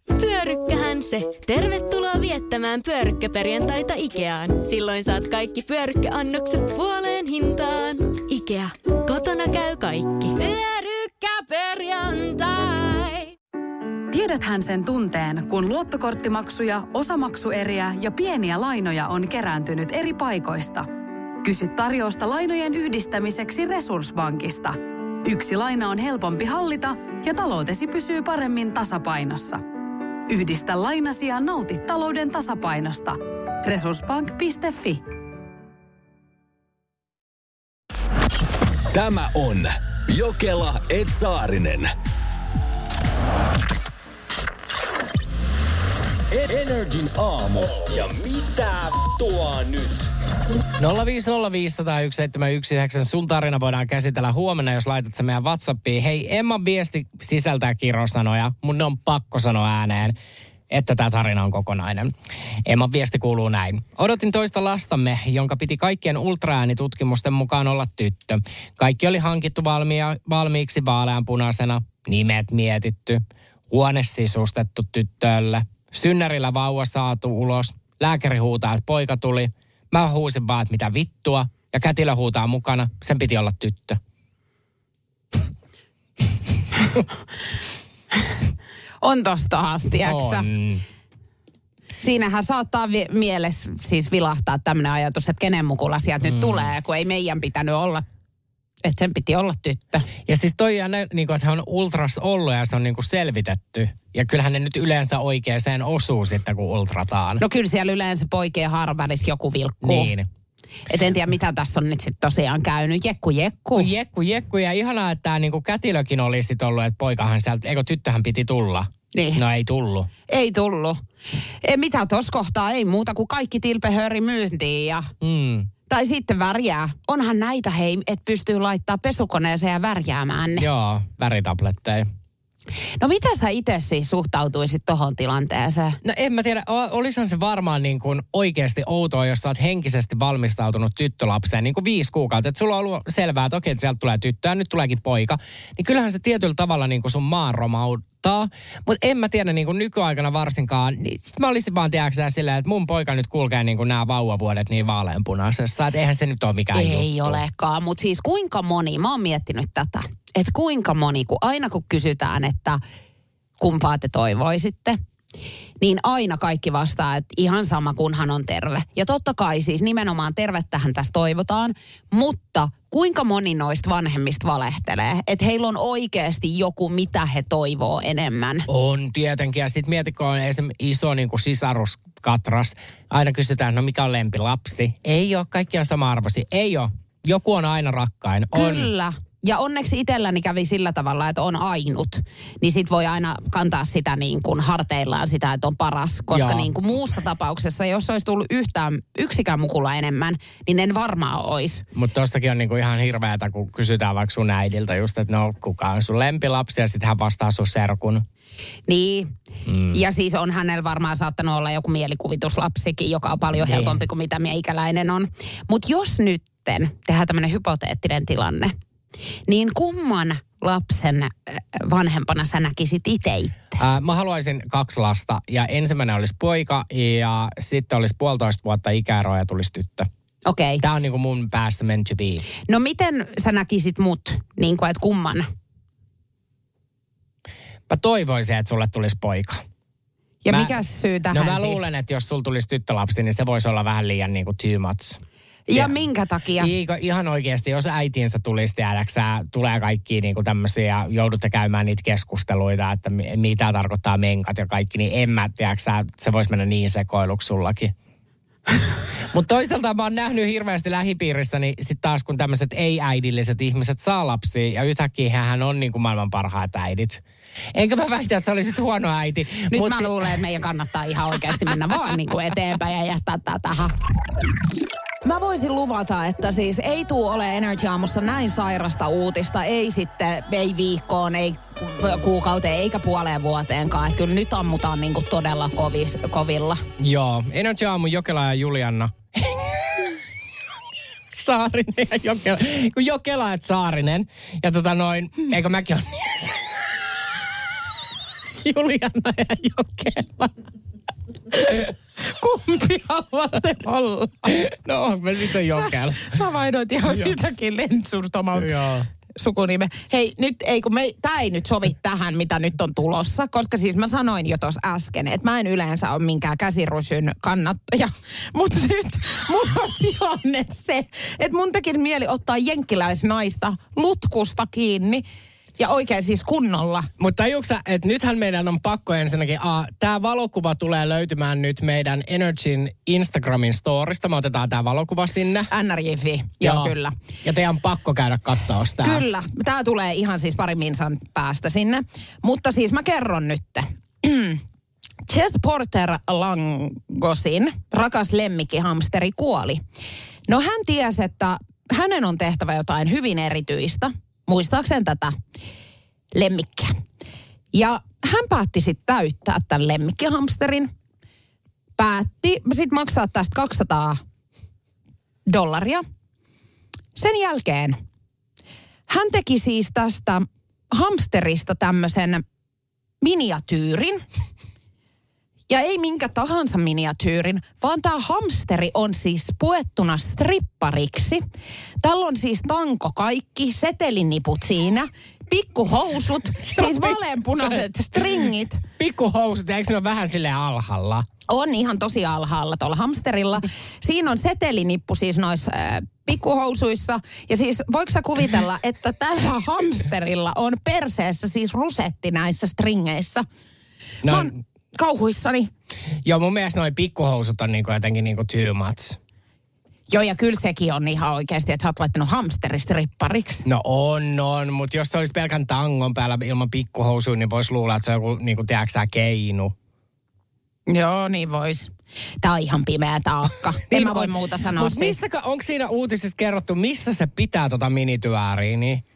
Pyörykkähän se. Tervetuloa viettämään pyörykkäperjantaita Ikeaan. Silloin saat kaikki pyörykkäannokset puoleen hintaan. Ikea. Kotona käy kaikki. Pyörykkäperjantai. Tiedäthän sen tunteen, kun luottokorttimaksuja, osamaksueriä ja pieniä lainoja on kerääntynyt eri paikoista. Kysy tarjousta lainojen yhdistämiseksi Resurssbankista. Yksi laina on helpompi hallita ja taloutesi pysyy paremmin tasapainossa. Yhdistä lainasi ja nauti talouden tasapainosta. Resurssbank.fi Tämä on Jokela Etsaarinen. Energin aamu. Ja mitä tuo nyt? 050501719. Sun tarina voidaan käsitellä huomenna, jos laitat se meidän Whatsappiin. Hei, Emman viesti sisältää kirosanoja. Mun on pakko sanoa ääneen, että tämä tarina on kokonainen. Emman viesti kuuluu näin. Odotin toista lastamme, jonka piti kaikkien ultraäänitutkimusten mukaan olla tyttö. Kaikki oli hankittu valmiia, valmiiksi vaaleanpunaisena, nimet mietitty, huone sisustettu tyttölle, synnärillä vauva saatu ulos, lääkäri huutaa, että poika tuli. Mä huusin vaan, että mitä vittua, ja kätilö huutaa mukana, sen piti olla tyttö. On tosta asti, tiiäksä. On. Siinähän saattaa vi- mielessä siis vilahtaa tämmöinen ajatus, että kenen mukulla sieltä mm. nyt tulee, kun ei meidän pitänyt olla, että sen piti olla tyttö. Ja siis toi niin kuin, että hän on ultras ollut ja se on niin kuin selvitetty. Ja kyllähän ne nyt yleensä oikeaan osuu sitten, kun ultrataan. No kyllä siellä yleensä poikien harvälissä joku vilkkuu. niin. Et en tiedä, mitä tässä on nyt sitten tosiaan käynyt. Jekku, jekku. Jekku, jekku. Ja ihanaa, että tämä niinku kätilökin oli sit ollut, että poikahan sieltä, eikö tyttöhän piti tulla. Niin. No ei tullut. Ei tullut. Ei mitä tuossa kohtaa, ei muuta kuin kaikki tilpehööri myyntiin ja... Mm. Tai sitten värjää. Onhan näitä hei, että pystyy laittaa pesukoneeseen ja värjäämään ne. Joo, väritabletteja. No mitä sä itse siis suhtautuisit tohon tilanteeseen? No en mä tiedä, olisihan se varmaan niin kuin oikeasti outoa, jos sä oot henkisesti valmistautunut tyttölapseen niin kuin viisi kuukautta. Että sulla on ollut selvää, että okei, että sieltä tulee tyttö ja nyt tuleekin poika. Niin kyllähän se tietyllä tavalla niin kuin sun maan romauttaa. Mutta en mä tiedä niin kuin nykyaikana varsinkaan. Niin sit mä olisin vaan tiedäksä silleen, että mun poika nyt kulkee niin kuin nämä vauvavuodet niin vaaleanpunaisessa. Että eihän se nyt ole mikään Ei juttu. olekaan, mutta siis kuinka moni, mä oon miettinyt tätä, että kuinka moni, kun aina kun kysytään, että kumpaa te toivoisitte, niin aina kaikki vastaa, että ihan sama kunhan on terve. Ja totta kai siis nimenomaan tervettähän tässä toivotaan, mutta kuinka moni noista vanhemmista valehtelee, että heillä on oikeasti joku, mitä he toivoo enemmän. On tietenkin. Ja sitten mieti, kun on esimerkiksi iso niin kuin sisaruskatras. Aina kysytään, no mikä on lempilapsi? Ei ole, kaikki on sama-arvoisia. Ei ole. Joku on aina rakkain. On. Kyllä. Ja onneksi itselläni kävi sillä tavalla, että on ainut. Niin sit voi aina kantaa sitä niin kuin harteillaan sitä, että on paras. Koska niin kuin muussa tapauksessa, jos olisi tullut yhtään, yksikään mukulla enemmän, niin en varmaan olisi. Mutta tossakin on niinku ihan hirveätä, kun kysytään vaikka sun äidiltä just, että no kuka on sun lempilapsi ja sitten hän vastaa sun serkun. Niin. Mm. Ja siis on hänellä varmaan saattanut olla joku mielikuvituslapsikin, joka on paljon Niin. helpompi kuin mitä meikäläinen on. Mutta jos nytten tehdään tämmöinen hypoteettinen tilanne, niin kumman lapsen äh, vanhempana sä näkisit itse itse? Ää, mä haluaisin kaksi lasta ja ensimmäinen olisi poika ja sitten olisi puolitoista vuotta ikäeroa ja tulisi tyttö. Okei. Okay. Tämä on niinku mun päässä meant to be. No miten sä näkisit mut, niin kuin, että kumman? Mä toivoisin, että sulle tulisi poika. Ja Mä- mikä syy tähän No mä siis? luulen, että jos sulla tulisi tyttölapsi, niin se voisi olla vähän liian niinku too much. Ja minkä takia? Eikö, ihan oikeasti, jos äitiinsä tulisi tiedäksä, tulee kaikki niinku tämmöisiä ja joudutte käymään niitä keskusteluita, että mi- mitä tarkoittaa menkat ja kaikki, niin en mä tiedäksä, se voisi mennä niin sekoiluksi sullakin. <laughs> Mutta toisaalta mä oon nähnyt hirveästi lähipiirissä, niin sitten taas kun tämmöiset ei-äidilliset ihmiset saa lapsia, ja yhtäkkiä hän on niin kuin maailman parhaat äidit. Enkä mä väitä, että sä olisit huono äiti. Nyt mut mä si- luulen, että meidän kannattaa ihan oikeasti mennä vaan niin kuin eteenpäin ja jättää tää tähän. Mä voisin luvata, että siis ei tuu ole Energy Aamussa näin sairasta uutista, ei sitten, ei viikkoon, ei kuukauteen eikä puoleen vuoteenkaan. Että kyllä nyt ammutaan niinku todella kovis, kovilla. Joo, Energy Aamu Jokela ja Julianna. <laughs> Saarinen ja Jokela. Kun Jokela et Saarinen. Ja tota noin, eikö mäkin ole <laughs> Julianna ja Jokela. Kumpi haluatte olla? No me sitten Jokela? Sä vaihdoit ihan yhtäkin lentsusta oman sukunime. Hei, nyt ei kun me, tää ei nyt sovi tähän, mitä nyt on tulossa, koska siis mä sanoin jo tuossa äsken, että mä en yleensä ole minkään käsirusyn kannattaja, <laughs> mutta nyt mun on tilanne se, että mun tekisi mieli ottaa jenkkiläisnaista lutkusta kiinni ja oikein siis kunnolla. Mutta tajuuksä, että nythän meidän on pakko ensinnäkin, tämä valokuva tulee löytymään nyt meidän Energyn Instagramin storista. Me otetaan tämä valokuva sinne. NRJ.fi, joo, joo kyllä. Ja teidän on pakko käydä katsoa sitä. Kyllä, tämä tulee ihan siis pari minsan päästä sinne. Mutta siis mä kerron nyt. <clears throat> Chess Porter Langosin rakas lemmikkihamsteri kuoli. No hän tiesi, että hänen on tehtävä jotain hyvin erityistä, muistaakseen tätä lemmikkiä. Ja hän päätti sitten täyttää tämän lemmikkihamsterin. Päätti sitten maksaa tästä 200 dollaria. Sen jälkeen hän teki siis tästä hamsterista tämmöisen miniatyyrin. Ja ei minkä tahansa miniatyyrin, vaan tämä hamsteri on siis puettuna strippariksi. Tällä on siis tanko kaikki, seteliniput siinä, pikkuhousut, <laughs> siis vaaleanpunaiset <laughs> stringit. Pikkuhousut, eikö ne ole vähän sille alhaalla? On ihan tosi alhaalla tuolla hamsterilla. Siinä on setelinippu siis noissa äh, pikkuhousuissa. Ja siis voiko sä kuvitella, <laughs> että tällä hamsterilla on perseessä siis rusetti näissä stringeissä? No, Mä oon kauhuissani. Joo, mun mielestä noin pikkuhousut on niinku jotenkin niinku too much. Joo, ja kyllä sekin on ihan oikeasti, että sä oot laittanut hamsterista rippariksi. No on, on, mutta jos se olisi pelkän tangon päällä ilman pikkuhousuja, niin voisi luulla, että se on joku, niinku, tiedätkö sä, keinu. Joo, niin vois. Tää on ihan pimeä taakka. en mä voi on. muuta sanoa Mut siis. missäkö, onko siinä uutisissa kerrottu, missä se pitää tota minityöriä, niin? <laughs>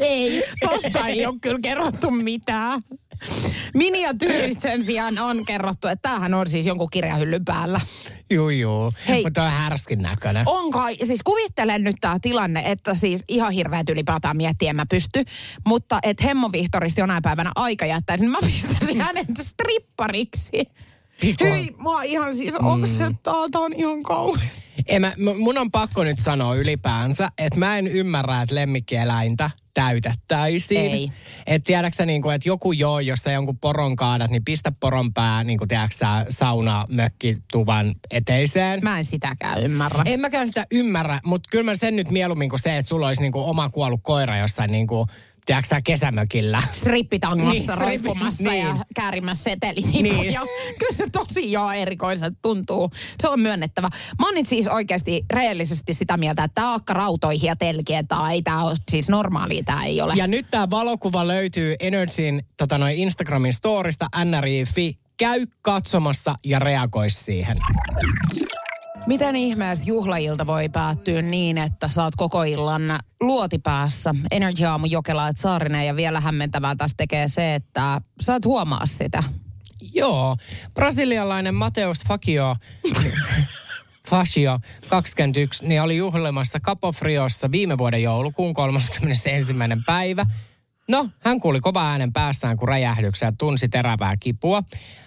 Ei, tosta ei ole kyllä kerrottu mitään. Miniatyyrit sen sijaan on kerrottu, että tämähän on siis jonkun kirjahyllyn päällä. Juu, juu. Hei. Mutta on härskin näköinen. On kai, siis kuvittelen nyt tämä tilanne, että siis ihan hirveät ylipäätään miettiä en mä pysty, mutta että Hemmo Vihtorista jonain päivänä aika jättäisi, niin mä pistäisin <laughs> hänet strippariksi. Pikku- Hyi, mua ihan siis oksettaa, tää on ihan kauhean. En mä, mun on pakko nyt sanoa ylipäänsä, että mä en ymmärrä, että lemmikkieläintä täytettäisiin. Ei. Että tiedäksä niin kuin, että joku joo, jos sä jonkun poron kaadat, niin pistä poron pää, niin kuin tiedäksä, sauna mökkituvan eteiseen. Mä en sitäkään ymmärrä. En mäkään sitä ymmärrä, mutta kyllä mä sen nyt mieluummin kuin se, että sulla olisi niin kuin oma kuollut koira jossain niin kuin, tiedätkö sä, kesämökillä. strippitangossa Niin, niin, roippumassa niin. ja niin. käärimässä seteli. Niin. Niin. Ja kyllä se tosi joo erikoiselta tuntuu. Se on myönnettävä. Mä oon nyt siis oikeasti reellisesti sitä mieltä, että tää akka rautoihin ja telkiä, tää ei tää ole siis normaalia, tää ei ole. Ja nyt tämä valokuva löytyy Energyn tota noin Instagramin storista, nri.fi. Käy katsomassa ja reagoi siihen. Miten ihmeessä juhlailta voi päättyä niin, että saat koko illan luotipäässä, Energy Aamu Jokela et Saarinen ja vielä hämmentävää taas tekee se, että sä et huomaa sitä. Joo, brasilialainen Mateus Fakio, Fascio 21, niin oli juhlimassa Capo Friossa viime vuoden joulukuun 31. päivä. No, hän kuuli kova äänen päässään, kun räjähdyksen ja tunsi terävää kipua.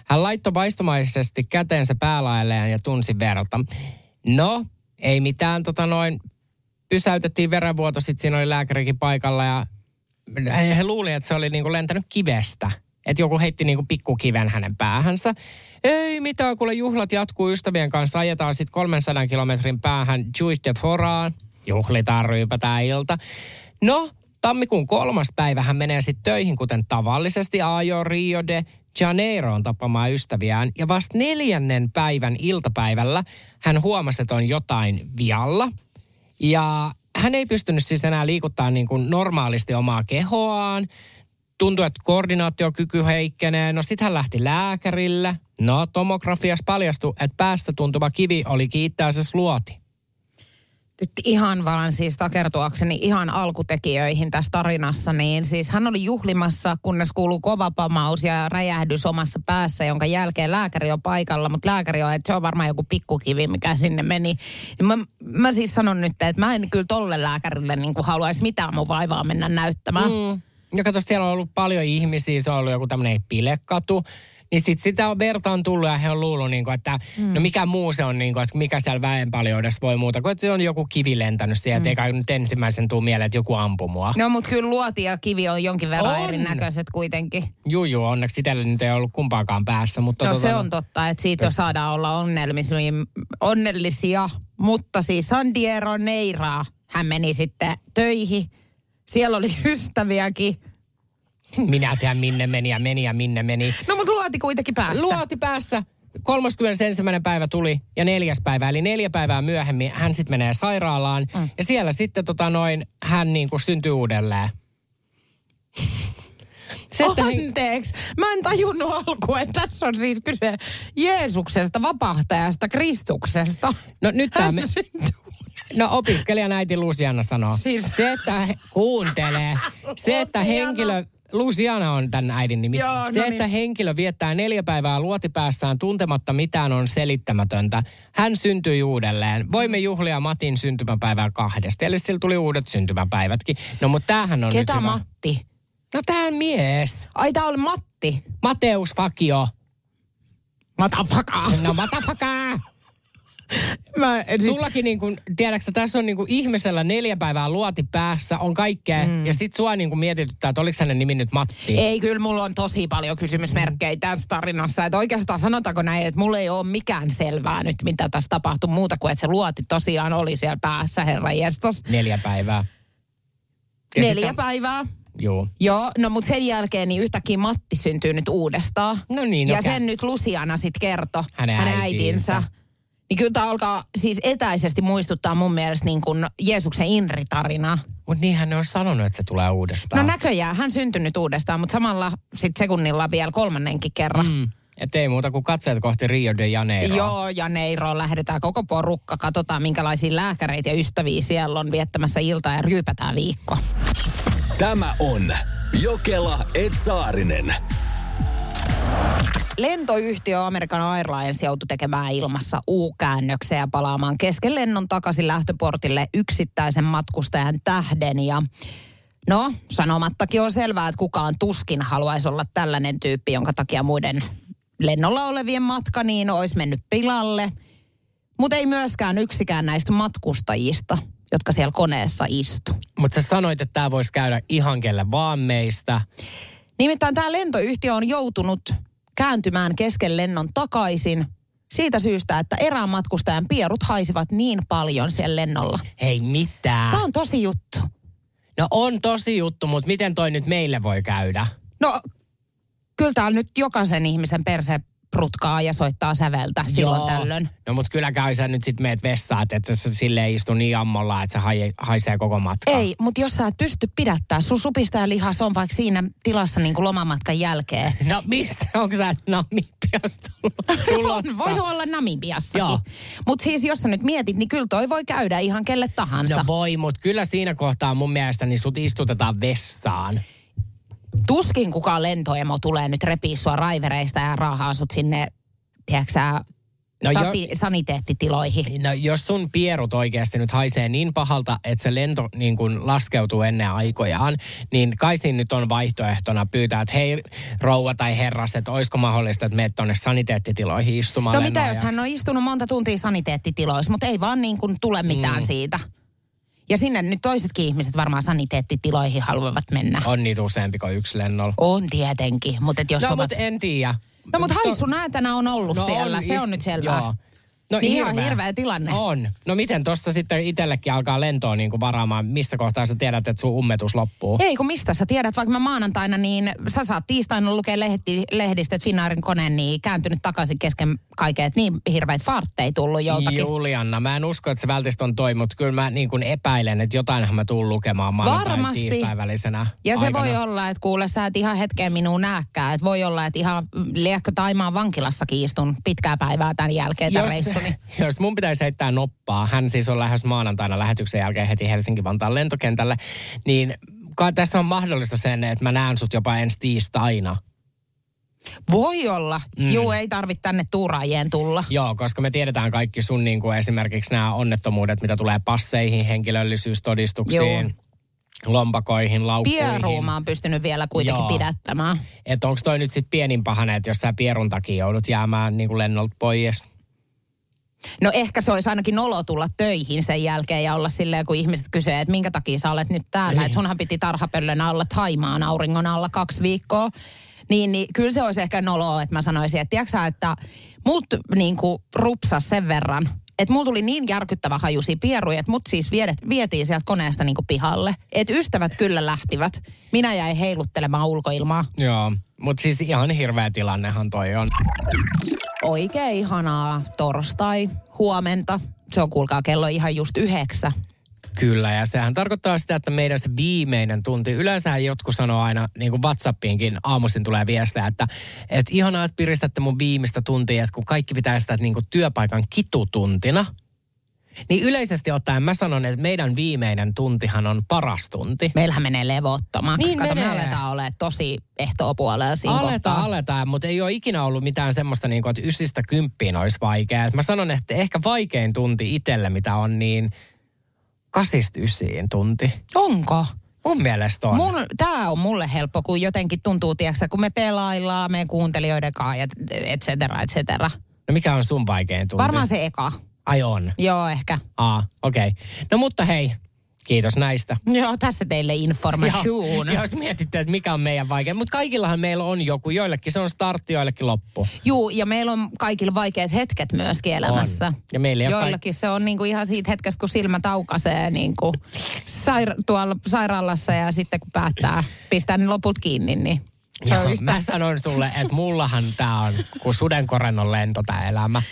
Hän laittoi vaistomaisesti käteensä päälaelleen ja tunsi verta. No, ei mitään, tota noin, pysäytettiin verenvuoto, sitten siinä oli lääkärikin paikalla ja he, he luuli, että se oli niinku lentänyt kivestä. Että joku heitti niinku pikkukiven hänen päähänsä. Ei mitään, kuule juhlat jatkuu ystävien kanssa. Ajetaan sitten 300 kilometrin päähän Juiz de Foraan. Juhlitaan, ryypätään ilta. No, tammikuun kolmas päivä hän menee sitten töihin, kuten tavallisesti ajo Rio de Janeiroon tapamaan ystäviään. Ja vasta neljännen päivän iltapäivällä hän huomasi, että on jotain vialla. Ja hän ei pystynyt siis enää liikuttaa niin kuin normaalisti omaa kehoaan. tuntui, että koordinaatiokyky heikkenee. No sit hän lähti lääkärille. No tomografias paljastui, että päästä tuntuva kivi oli kiittäisessä luoti. Nyt ihan vaan siis takertuakseni ihan alkutekijöihin tässä tarinassa, niin siis hän oli juhlimassa, kunnes kuuluu kova pamaus ja räjähdys omassa päässä, jonka jälkeen lääkäri on paikalla, mutta lääkäri on, että se on varmaan joku pikkukivi, mikä sinne meni. Ja mä, mä siis sanon nyt, että mä en kyllä tolle lääkärille niin haluaisi mitään mun vaivaa mennä näyttämään. Mm. Ja kato, siellä on ollut paljon ihmisiä, se on ollut joku tämmöinen pilekatu. Niin sit sitä on verta on tullut ja he on luullut, niin kuin, että mm. no mikä muu se on, niin kuin, että mikä siellä väenpaljoudessa voi muuta, kun se on joku kivi lentänyt sieltä, mm. eikä nyt ensimmäisen tuu mieleen, että joku ampui mua. No mutta kyllä luoti ja kivi on jonkin verran on. erinäköiset kuitenkin. Juu, juu, onneksi itsellä nyt ei ollut kumpaakaan päässä. Mutta no tota, se on totta, että siitä jo saadaan olla onnellisia, onnellisia. Mutta siis Sandiero Neiraa, hän meni sitten töihin. Siellä oli <laughs> ystäviäkin. Minä tiedän minne meni ja meni ja minne meni. No mutta luoti kuitenkin päässä. Luoti päässä. 31. päivä tuli ja neljäs päivä, eli neljä päivää myöhemmin hän sitten menee sairaalaan. Mm. Ja siellä sitten tota noin, hän niin kuin syntyy uudelleen. <laughs> Se, että Anteeksi, mä en tajunnut alkuun, että tässä on siis kyse Jeesuksesta, vapahtajasta, Kristuksesta. No nyt tämä me... No opiskelijan äiti Luciana sanoo. Siis... Se, että kuuntelee. Se, että henkilö Luciana on tämän äidin nimi. Joo, se, no niin. että henkilö viettää neljä päivää luotipäässään tuntematta mitään on selittämätöntä. Hän syntyi uudelleen. Voimme juhlia Matin syntymäpäivää kahdesta. Eli sillä tuli uudet syntymäpäivätkin. No mutta tämähän on Ketä nyt hyvä. Matti? No tää mies. Ai tää oli Matti. Mateus Fakio. Matafaka. No matafaka. Mä, siis... Sullakin niin kuin, tiedätkö, tässä on niin kuin ihmisellä neljä päivää luoti päässä, on kaikkea, mm. ja sit sua niin kuin mietityttää, että oliko hänen nimi nyt Matti? Ei, kyllä mulla on tosi paljon kysymysmerkkejä tässä tarinassa. Että oikeastaan sanotaanko näin, että mulla ei ole mikään selvää nyt, mitä tässä tapahtui muuta kuin, että se luoti tosiaan oli siellä päässä, herra jestas. Neljä päivää. Ja Neljä sä... päivää. Joo. Joo, no mutta sen jälkeen niin yhtäkkiä Matti syntyy nyt uudestaan. No niin, Ja okay. sen nyt Luciana sitten kertoi hänen, hänen äitinsä. äitinsä. Niin kyllä tämä alkaa siis etäisesti muistuttaa mun mielestä niin kuin Jeesuksen Inri-tarinaa. Mutta niinhän ne on sanonut, että se tulee uudestaan. No näköjään, hän syntynyt uudestaan, mutta samalla sitten sekunnilla vielä kolmannenkin kerran. Mm. Että ei muuta kuin katseet kohti Rio de Janeiro. Joo, Janeiroon lähdetään koko porukka. Katsotaan, minkälaisia lääkäreitä ja ystäviä siellä on viettämässä iltaa ja ryypätään viikko. Tämä on Jokela Etsaarinen. Lentoyhtiö American Airlines joutui tekemään ilmassa U-käännöksen ja palaamaan kesken lennon takaisin lähtöportille yksittäisen matkustajan tähden. Ja no, sanomattakin on selvää, että kukaan tuskin haluaisi olla tällainen tyyppi, jonka takia muiden lennolla olevien matka niin olisi mennyt pilalle. Mutta ei myöskään yksikään näistä matkustajista, jotka siellä koneessa istu. Mutta sä sanoit, että tämä voisi käydä ihan kelle vaan meistä. Nimittäin tämä lentoyhtiö on joutunut kääntymään kesken lennon takaisin siitä syystä, että erään matkustajan pierut haisivat niin paljon siellä lennolla. Ei mitään. Tämä on tosi juttu. No on tosi juttu, mutta miten toi nyt meille voi käydä? No, kyllä täällä nyt jokaisen ihmisen perse prutkaa ja soittaa säveltä silloin Joo. tällöin. No mutta kyllä kai sä nyt sit meet vessaan, että sä silleen istu niin ammolla, että se hai, haisee koko matka. Ei, mutta jos sä et pysty pidättää, sun supistaja lihas on vaikka siinä tilassa niin kuin lomamatkan jälkeen. <laughs> No mistä? Onko sä Namibiasta <laughs> tulossa? Voi olla Namibiassakin. Joo. Mutta siis jos sä nyt mietit, niin kyllä toi voi käydä ihan kelle tahansa. No voi, mutta kyllä siinä kohtaa mun mielestä niin sut istutetaan vessaan. Tuskin kukaan lentoemo tulee nyt repii sua raivereista ja raahaa sut sinne, tiedätkö No jo- sati, saniteettitiloihin. No jos sun pierut oikeasti nyt haisee niin pahalta, että se lento niin kun laskeutuu ennen aikojaan, niin kai siinä nyt on vaihtoehtona pyytää, että hei rouva tai herras, että olisiko mahdollista, että meet tonne saniteettitiloihin istumaan No mitä lennon jos hän ajaksi? on istunut monta tuntia saniteettitiloissa, mutta ei vaan niin kuin tule mitään mm. siitä. Ja sinne nyt toisetkin ihmiset varmaan saniteettitiloihin haluavat mennä. On niitä useampi kuin yksi lennolla. On tietenkin, mutta jos No ovat... mutta en tiedä. No mutta haisu näätänä on ollut no siellä, se ist- on nyt selvää. Joo. No Niin ihan hirveä tilanne. On. No miten tuossa sitten itsellekin alkaa lentoa niin kuin varaamaan, missä kohtaa sä tiedät, että sun ummetus loppuu? Ei kun mistä sä tiedät, vaikka mä maanantaina, niin sä saat tiistaina lukea lehti, lehdistä, että Finnairin kone niin kääntynyt takaisin kesken kaiken, että niin hirveät fartteja tullut joltakin. Julianna, mä en usko, että se vältistä on toi, mutta kyllä mä niin kuin epäilen, että jotainhan mä tuun lukemaan maanantai Varmasti. tiistain välisenä Ja se aikana. voi olla, että kuule sä et ihan hetkeen minun nääkkää. Että voi olla, että ihan liekö Taimaan vankilassakin istun pitkää päivää tämän jälkeen tämän reissuni. <laughs> jos mun pitäisi heittää noppaa, hän siis on lähes maanantaina lähetyksen jälkeen heti Helsinki-Vantaan lentokentälle, niin kai tässä on mahdollista sen, että mä näen sut jopa ensi tiistaina. Voi olla. Mm. Juu, ei tarvitse tänne tuuraajien tulla. Joo, koska me tiedetään kaikki sun niin kuin esimerkiksi nämä onnettomuudet, mitä tulee passeihin, henkilöllisyystodistuksiin, lompakoihin, laukkuihin. Pieruun mä oon pystynyt vielä kuitenkin Joo. pidättämään. Että onko toi nyt sitten pienin pahanen, että jos sä pierun takia joudut jäämään niin kuin lennolta pois? No ehkä se olisi ainakin nolo tulla töihin sen jälkeen ja olla silleen, kun ihmiset kysyy, että minkä takia sä olet nyt täällä. Niin. Että sunhan piti tarhapöllönä olla Taimaan auringon alla kaksi viikkoa. Niin, niin kyllä se olisi ehkä noloa, että mä sanoisin, että tiedätkö että mut niin kuin rupsas sen verran, että mulla tuli niin järkyttävä hajusi pieruja, että mut siis viedet, vietiin sieltä koneesta niin kuin pihalle. Että ystävät kyllä lähtivät. Minä jäin heiluttelemaan ulkoilmaa. Joo, mutta siis ihan hirveä tilannehan toi on. Oikein ihanaa torstai, huomenta. Se on kuulkaa kello ihan just yhdeksän. Kyllä, ja sehän tarkoittaa sitä, että meidän se viimeinen tunti, yleensä jotkut sanoo aina, niin kuin Whatsappiinkin aamuisin tulee viestejä, että, että ihanaa, että piristätte mun viimeistä tuntia, että kun kaikki pitää sitä että niin kuin työpaikan kitutuntina, niin yleisesti ottaen mä sanon, että meidän viimeinen tuntihan on paras tunti. Meillähän menee levottomaksi. Niin Kato, me menee. aletaan olemaan tosi ehtoopuolella siinä Aletaan, kohtaa. aletaan, mutta ei ole ikinä ollut mitään semmoista, niin kuin, että ysistä kymppiin olisi vaikea. Et mä sanon, että ehkä vaikein tunti itselle, mitä on, niin kasista ysiin tunti. Onko? Mun mielestä on. Mun, tää on mulle helppo, kun jotenkin tuntuu, tiiäksä, kun me pelaillaan meidän kuuntelijoiden kanssa, ja et cetera, et cetera. No mikä on sun vaikein tunti? Varmaan se eka. Ai on. Joo, ehkä. Aa, okei. Okay. No mutta hei, kiitos näistä. Joo, tässä teille information. Joo, jos mietitte, että mikä on meidän vaikea. Mutta kaikillahan meillä on joku. Joillekin se on startti, joillekin loppu. Juu, ja meillä on kaikilla vaikeat hetket myöskin elämässä. On. Ja meillä Joillakin se on niinku ihan siitä hetkestä, kun silmä taukaisee niinku saira- tuolla sairaalassa ja sitten kun päättää pistää ne loput kiinni, niin se Joo, on just mä sanon sulle, että mullahan tää on, kun sudenkorennon lento tää elämä.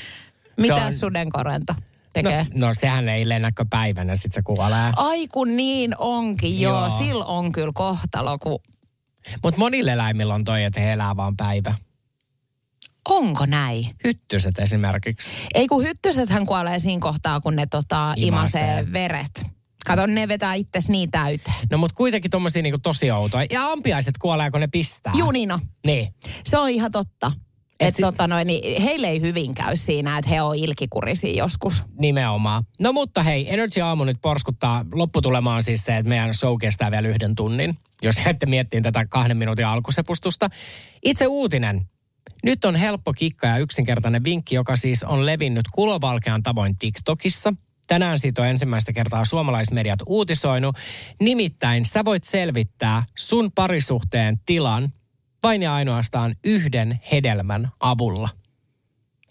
Mitä on- sudenkorento tekee? No, no sehän ei lennäkö päivänä, sit se kuolee. Ai kun niin onkin, joo. Joo. Sillä on kyllä kohtalo, kun... Mutta monille eläimillä on toi, että he elää vaan päivä. Onko näin? Hyttyset esimerkiksi. Ei kun hyttysethän kuolee siinä kohtaa, kun ne tota, Imasee. imasee veret. Kato, ne vetää itses niin täyteen. No mutta kuitenkin tommosia niinku tosi outoja. Ja ampiaiset kuolee, kun ne pistää. Juu, on. Niin. Se on ihan totta. Et si- tota noin, niin heille ei hyvin käy siinä, että he on ilkikurisia joskus. Nimenomaan. No mutta hei, Energy Aamu nyt porskuttaa. Lopputulema on siis se, että meidän show kestää vielä yhden tunnin. Jos jäette miettiin tätä kahden minuutin alkusepustusta. Itse uutinen. Nyt on helppo kikka ja yksinkertainen vinkki, joka siis on levinnyt kulovalkean tavoin TikTokissa. Tänään siitä on ensimmäistä kertaa suomalaismediat uutisoinut. Nimittäin sä voit selvittää sun parisuhteen tilan vain ja ainoastaan yhden hedelmän avulla.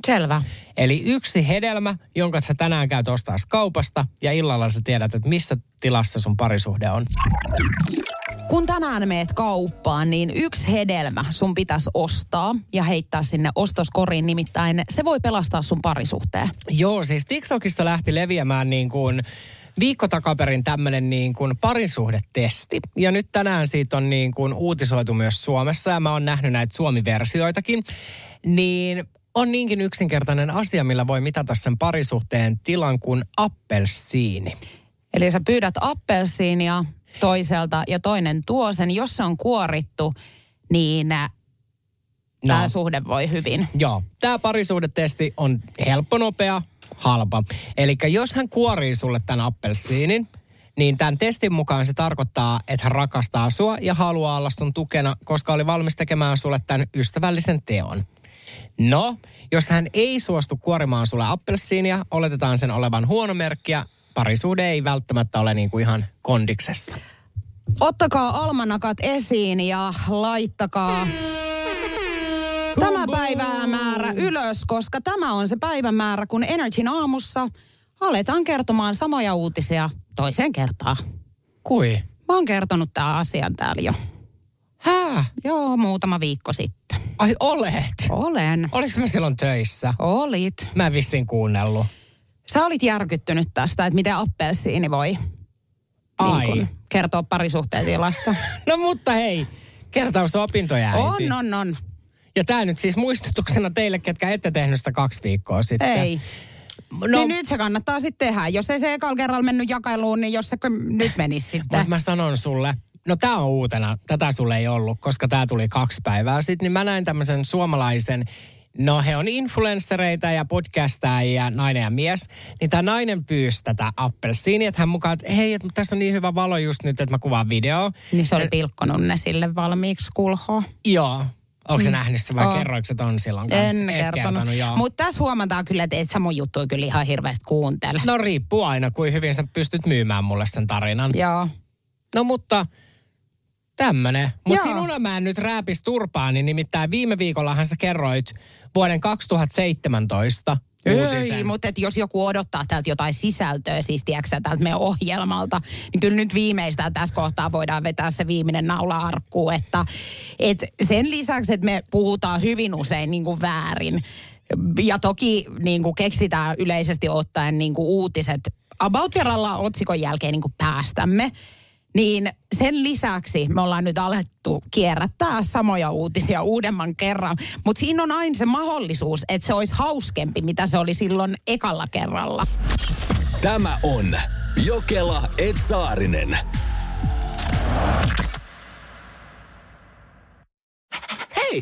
Selvä. Eli yksi hedelmä, jonka sä tänään käyt ostaa kaupasta ja illalla sä tiedät, että missä tilassa sun parisuhde on. Kun tänään meet kauppaan, niin yksi hedelmä sun pitäisi ostaa ja heittää sinne ostoskoriin. Nimittäin se voi pelastaa sun parisuhteen. Joo, siis TikTokissa lähti leviämään niin kuin viikko takaperin tämmöinen niin kuin parisuhdetesti. Ja nyt tänään siitä on niin kuin uutisoitu myös Suomessa ja mä oon nähnyt näitä Suomi-versioitakin. Niin on niinkin yksinkertainen asia, millä voi mitata sen parisuhteen tilan kuin appelsiini. Eli sä pyydät appelsiinia toiselta ja toinen tuo sen. Jos se on kuorittu, niin no. tämä suhde voi hyvin. Joo, tämä parisuhdetesti on helppo, nopea, halpa. Eli jos hän kuorii sulle tämän appelsiinin, niin tämän testin mukaan se tarkoittaa, että hän rakastaa sua ja haluaa olla sun tukena, koska oli valmis tekemään sulle tämän ystävällisen teon. No, jos hän ei suostu kuorimaan sulle appelsiinia, oletetaan sen olevan huono merkki ja parisuhde ei välttämättä ole niin kuin ihan kondiksessa. Ottakaa almanakat esiin ja laittakaa tämä päivää määrä ylös. koska tämä on se päivämäärä, kun Energyn aamussa aletaan kertomaan samoja uutisia toiseen kertaan. Kui? Mä oon kertonut tämän asian täällä jo. Hää? Joo, muutama viikko sitten. Ai olet? Olen. Oliko mä silloin töissä? Olit. Mä en vissiin kuunnellut. Sä olit järkyttynyt tästä, että miten appelsiini voi Ai. niin kun, kertoa parisuhteen tilasta. <laughs> No mutta hei, kertaus opintoja äiti. on, on, on. Ja tämä nyt siis muistutuksena teille, ketkä ette tehnyt sitä kaksi viikkoa sitten. Ei. No, niin nyt se kannattaa sitten tehdä. Jos ei se ekalla kerralla mennyt jakailuun, niin jos se nyt menisi <laughs> sitten. Mutta mä sanon sulle, no tämä on uutena, tätä sulle ei ollut, koska tämä tuli kaksi päivää sitten, niin mä näin tämmöisen suomalaisen, no he on influenssereita ja podcastajia, nainen ja mies, niin tämä nainen pyysi tätä appelsiinia, että hän mukaan, että hei, että tässä on niin hyvä valo just nyt, että mä kuvaan video. Niin se oli pilkkonut ne sille valmiiksi kulhoa. Joo. Onko se nähnyt se vai Oo. kerroiko se ton silloin kanssa? En Et kertonut. kertonut. Mutta tässä huomataan kyllä, että et sä mun juttuja kyllä ihan hirveästi kuuntele. No riippuu aina, kuin hyvin sä pystyt myymään mulle sen tarinan. Joo. No mutta tämmönen. Mutta Joo. sinuna mä en nyt rääpis turpaani, nimittäin viime viikollahan sä kerroit vuoden 2017 uutisen. Ei, mutta jos joku odottaa täältä jotain sisältöä, siis tiedätkö täältä meidän ohjelmalta, niin kyllä nyt viimeistään tässä kohtaa voidaan vetää se viimeinen naula arkkuun, että et sen lisäksi, että me puhutaan hyvin usein niin kuin väärin, ja toki niin kuin keksitään yleisesti ottaen niin kuin uutiset about otsikon jälkeen niin kuin päästämme, niin sen lisäksi me ollaan nyt alettu kierrättää samoja uutisia uudemman kerran. Mutta siinä on aina se mahdollisuus, että se olisi hauskempi, mitä se oli silloin ekalla kerralla. Tämä on Jokela Etsaarinen. Hei!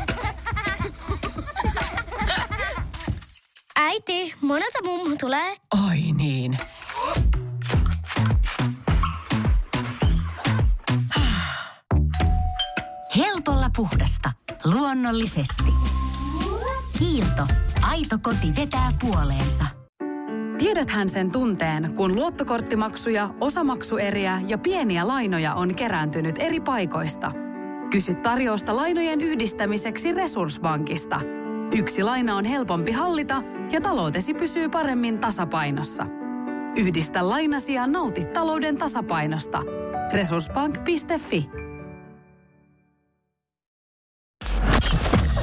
Äiti, monelta mummu tulee? Oi niin. Helpolla puhdasta. Luonnollisesti. Kiilto. Aito koti vetää puoleensa. Tiedäthän sen tunteen, kun luottokorttimaksuja, osamaksueriä ja pieniä lainoja on kerääntynyt eri paikoista. Kysy tarjousta lainojen yhdistämiseksi Resurssbankista. Yksi laina on helpompi hallita ja taloutesi pysyy paremmin tasapainossa. Yhdistä lainasi ja nauti talouden tasapainosta. Resurssbank.fi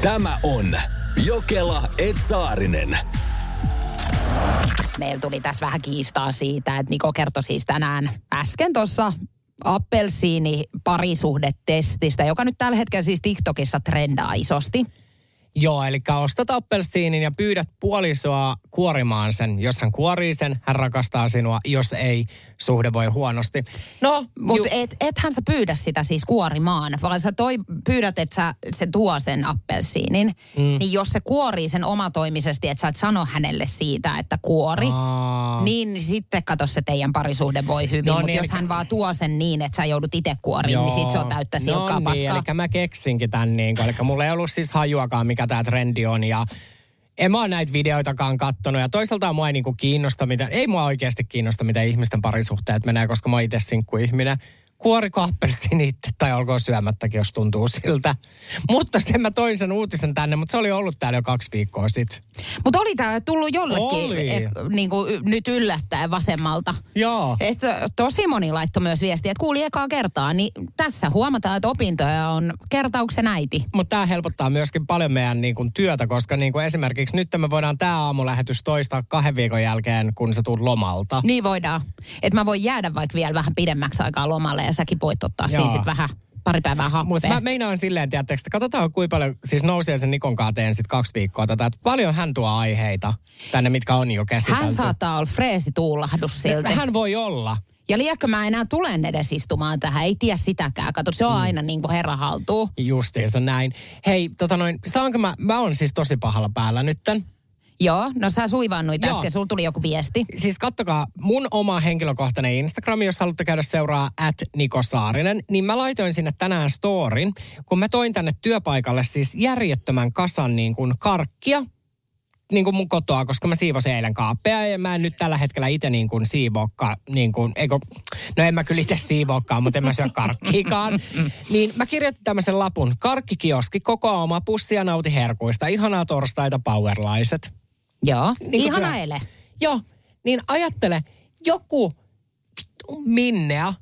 Tämä on Jokela Etsaarinen. Meillä tuli tässä vähän kiistaa siitä, että Niko kertoi siis tänään äsken tuossa appelsiini parisuhdetestistä, joka nyt tällä hetkellä siis TikTokissa trendaa isosti. Joo, eli ostat appelsiinin ja pyydät puolisoa kuorimaan sen. Jos hän kuorii sen, hän rakastaa sinua. Jos ei, suhde voi huonosti. No, Mutta ju- et, ethän sä pyydä sitä siis kuorimaan, vaan sä toi, pyydät, että sä, se tuo sen appelsiinin. Mm. Niin jos se kuorii sen omatoimisesti, että sä et sano hänelle siitä, että kuori, Aa. niin, sitten kato se teidän parisuhde voi hyvin. No Mutta niin, jos eli- hän vaan tuo sen niin, että sä joudut itse kuoriin, niin sit se on täyttä silkkaa no niin, paskaa. eli mä keksinkin tämän niin eli mulla ei ollut siis hajuakaan, mikä tämä trendi on ja en mä ole näitä videoitakaan kattonut ja toisaalta mua ei niinku kiinnosta, mitä, ei mua oikeasti kiinnosta, mitä ihmisten parisuhteet menee, koska mä oon itse sinkkuihminen. Kuoriko appelsiini itse tai olkoon syömättäkin, jos tuntuu siltä. Mutta sen mä toin sen uutisen tänne, mutta se oli ollut täällä jo kaksi viikkoa sitten. Mutta oli tämä tullut jollekin Oli. et, niin kuin, y- nyt yllättäen vasemmalta. Joo. Et, tosi moni laittoi myös viestiä, että kuuli ekaa kertaa, niin tässä huomataan, että opintoja on kertauksen äiti. Mutta tämä helpottaa myöskin paljon meidän niin kuin, työtä, koska niin kuin esimerkiksi nyt me voidaan tämä aamulähetys toistaa kahden viikon jälkeen, kun sä tulet lomalta. Niin voidaan. Että mä voin jäädä vaikka vielä vähän pidemmäksi aikaa lomalle ja säkin voit ottaa siinä vähän pari päivää happea. mä meinaan silleen, tiedättekö, että katsotaan kuinka paljon, siis nousee sen Nikon kanssa teen sit kaksi viikkoa tätä, että paljon hän tuo aiheita tänne, mitkä on jo käsitelty. Hän saattaa olla freesi tuulahdus silti. Hän voi olla. Ja liekö mä enää tulen edes istumaan tähän, ei tiedä sitäkään. Kato, se on mm. aina niin kuin herra haltuu. Justiinsa näin. Hei, tota noin, saanko mä, mä oon siis tosi pahalla päällä nytten. Joo, no sä suivaannuit Joo. äsken, sulla tuli joku viesti. Siis kattokaa, mun oma henkilökohtainen Instagram, jos haluatte käydä seuraa at Niko Saarinen, niin mä laitoin sinne tänään storin, kun mä toin tänne työpaikalle siis järjettömän kasan niin kuin karkkia, niin kuin mun kotoa, koska mä siivosin eilen kaappeja ja mä en nyt tällä hetkellä itse niin kuin siivookkaan, niin kuin, eikö, no en mä kyllä itse siivookkaan, mutta en mä syö karkkiikaan. <laughs> niin mä kirjoitin tämmöisen lapun, karkkikioski, koko oma pussi ja nauti herkuista, ihanaa torstaita powerlaiset. Joo, Niin ihana työ- ele. Joo, niin ajattele, joku vittu Minnea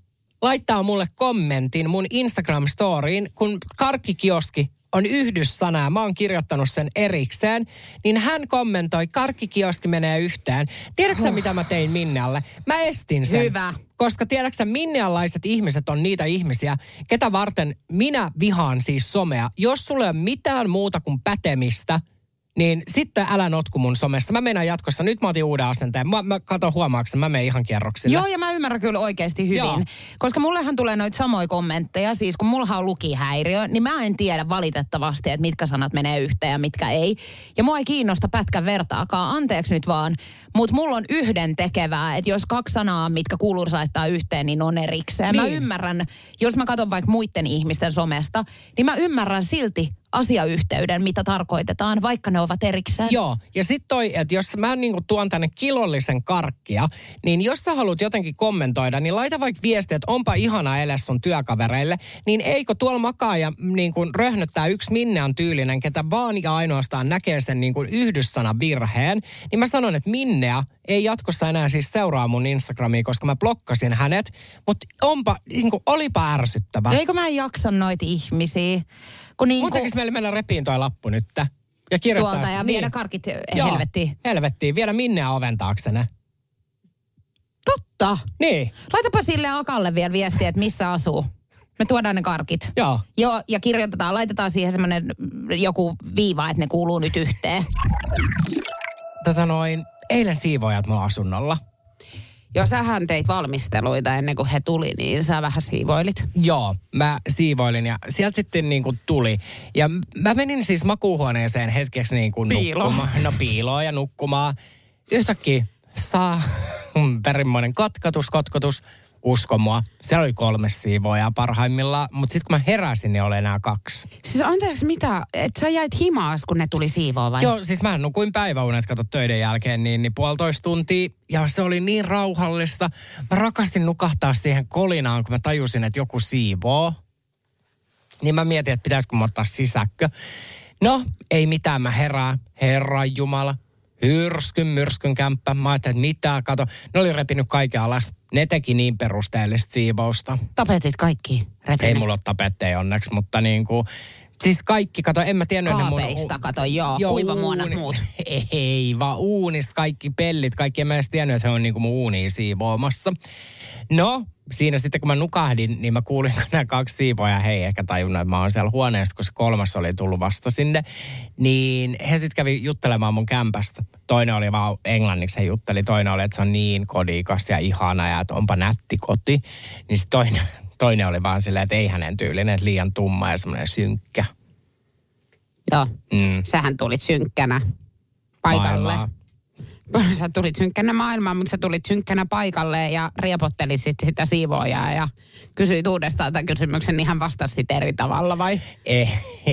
laittaa mulle kommentin mun Instagram-storiin, kun karkkikioski on yhdyssana ja mä oon kirjoittanut sen erikseen, niin hän kommentoi, karkkikioski menee yhteen. Tiedätkö sä, mitä mä tein Minnealle? Mä estin sen. Hyvä. Koska tiedätkö minnealaiset ihmiset on niitä ihmisiä, ketä varten minä vihaan siis somea. Jos sulla ei ole mitään muuta kuin pätemistä, niin sitten älä notku mun somessa. Mä menen jatkossa. Nyt mä otin uuden asenteen. Mä, mä katon huomaaksen, mä menen ihan kierroksille. Joo, ja mä ymmärrän kyllä oikeasti hyvin. Joo. Koska mullehan tulee noita samoja kommentteja. Siis kun mulla on lukihäiriö, niin mä en tiedä valitettavasti, että mitkä sanat menee yhteen ja mitkä ei. Ja mua ei kiinnosta pätkän vertaakaan, anteeksi nyt vaan. Mutta mulla on yhden tekevää, että jos kaksi sanaa, mitkä kuuluu laittaa yhteen, niin on erikseen. Niin. Mä ymmärrän, jos mä katson vaikka muiden ihmisten somesta, niin mä ymmärrän silti asiayhteyden, mitä tarkoitetaan, vaikka ne ovat erikseen. Joo, ja sitten toi, että jos mä niinku tuon tänne kilollisen karkkia, niin jos sä haluat jotenkin kommentoida, niin laita vaikka viesti, että onpa ihana ele sun työkavereille, niin eikö tuolla makaa ja niin kuin röhnöttää yksi Minnean tyylinen, ketä vaan ja ainoastaan näkee sen niin kuin yhdyssanan virheen, niin mä sanon, että Minnea ei jatkossa enää siis seuraa mun Instagramia, koska mä blokkasin hänet, mutta onpa, niin kuin, olipa ärsyttävä. Eikö mä en jaksa noita ihmisiä? Kun niin tekisi meille mennä repiin toi lappu nyt. Ja kirjoittaa tuolta ja viedä karkit Joo, helvettiin. Helvettiin. Viedä Minneä oven taaksenne. Totta. Niin. Laitapa sille Akalle vielä viestiä, että missä asuu. Me tuodaan ne karkit. Joo. Joo, ja kirjoitetaan, laitetaan siihen semmoinen joku viiva, että ne kuuluu nyt yhteen. Tota noin, eilen siivoajat mun asunnolla. Jos sähän teit valmisteluita ennen kuin he tuli, niin sä vähän siivoilit. Joo, mä siivoilin ja sieltä sitten niin kuin tuli. Ja mä menin siis makuuhuoneeseen hetkeksi niin kuin Piiloon. nukkumaan. No piiloon ja nukkumaan. Yhtäkkiä saa perimmoinen kotkotus, kotkotus. Usko mua. Siellä oli kolme siivoajaa parhaimmillaan, mutta sitten kun mä heräsin, niin oli enää kaksi. Siis anteeksi mitä, että sä jäit himaas, kun ne tuli siivoa vai? Joo, siis mä nukuin päiväunet, kato töiden jälkeen, niin, niin puolitoista tuntia. Ja se oli niin rauhallista. Mä rakastin nukahtaa siihen kolinaan, kun mä tajusin, että joku siivoo. Niin mä mietin, että pitäisikö mä ottaa sisäkkö. No, ei mitään, mä herään. Herran Jumala. Hyrskyn, myrskyn kämppä. Mä ajattelin, että mitä, kato. Ne oli repinyt kaiken alas. Ne teki niin perusteellista siivousta. Tapetit kaikki. Ei mulla ole tapetteja onneksi, mutta niin kuin, siis kaikki, kato, en mä tiennyt ennen mun... Kaapeista, kato, joo, kuivamuonat muut. <laughs> Ei, vaan uunista kaikki pellit, kaikki en mä edes tiennyt, että he on niinku mun uuniin siivoamassa. No, siinä sitten kun mä nukahdin, niin mä kuulin, <laughs> kun nämä kaksi siivoja, hei ehkä tajunnut, että mä oon siellä huoneessa, kun se kolmas oli tullut vasta sinne. Niin he sitten kävi juttelemaan mun kämpästä. Toinen oli vaan englanniksi, he jutteli. Toinen oli, että se on niin kodikas ja ihana ja että onpa nätti koti. Niin sit toinen, <laughs> toinen oli vaan silleen, että ei hänen tyylinen, että liian tumma ja semmoinen synkkä. Joo, Mm. sähän tulit synkkänä paikalle. Maailmaa. Sä tulit synkkänä maailmaan, mutta sä tulit synkkänä paikalle ja riepottelit sit sitä siivoojaa ja kysyit uudestaan tämän kysymyksen, niin hän vastasi eri tavalla vai? Ei,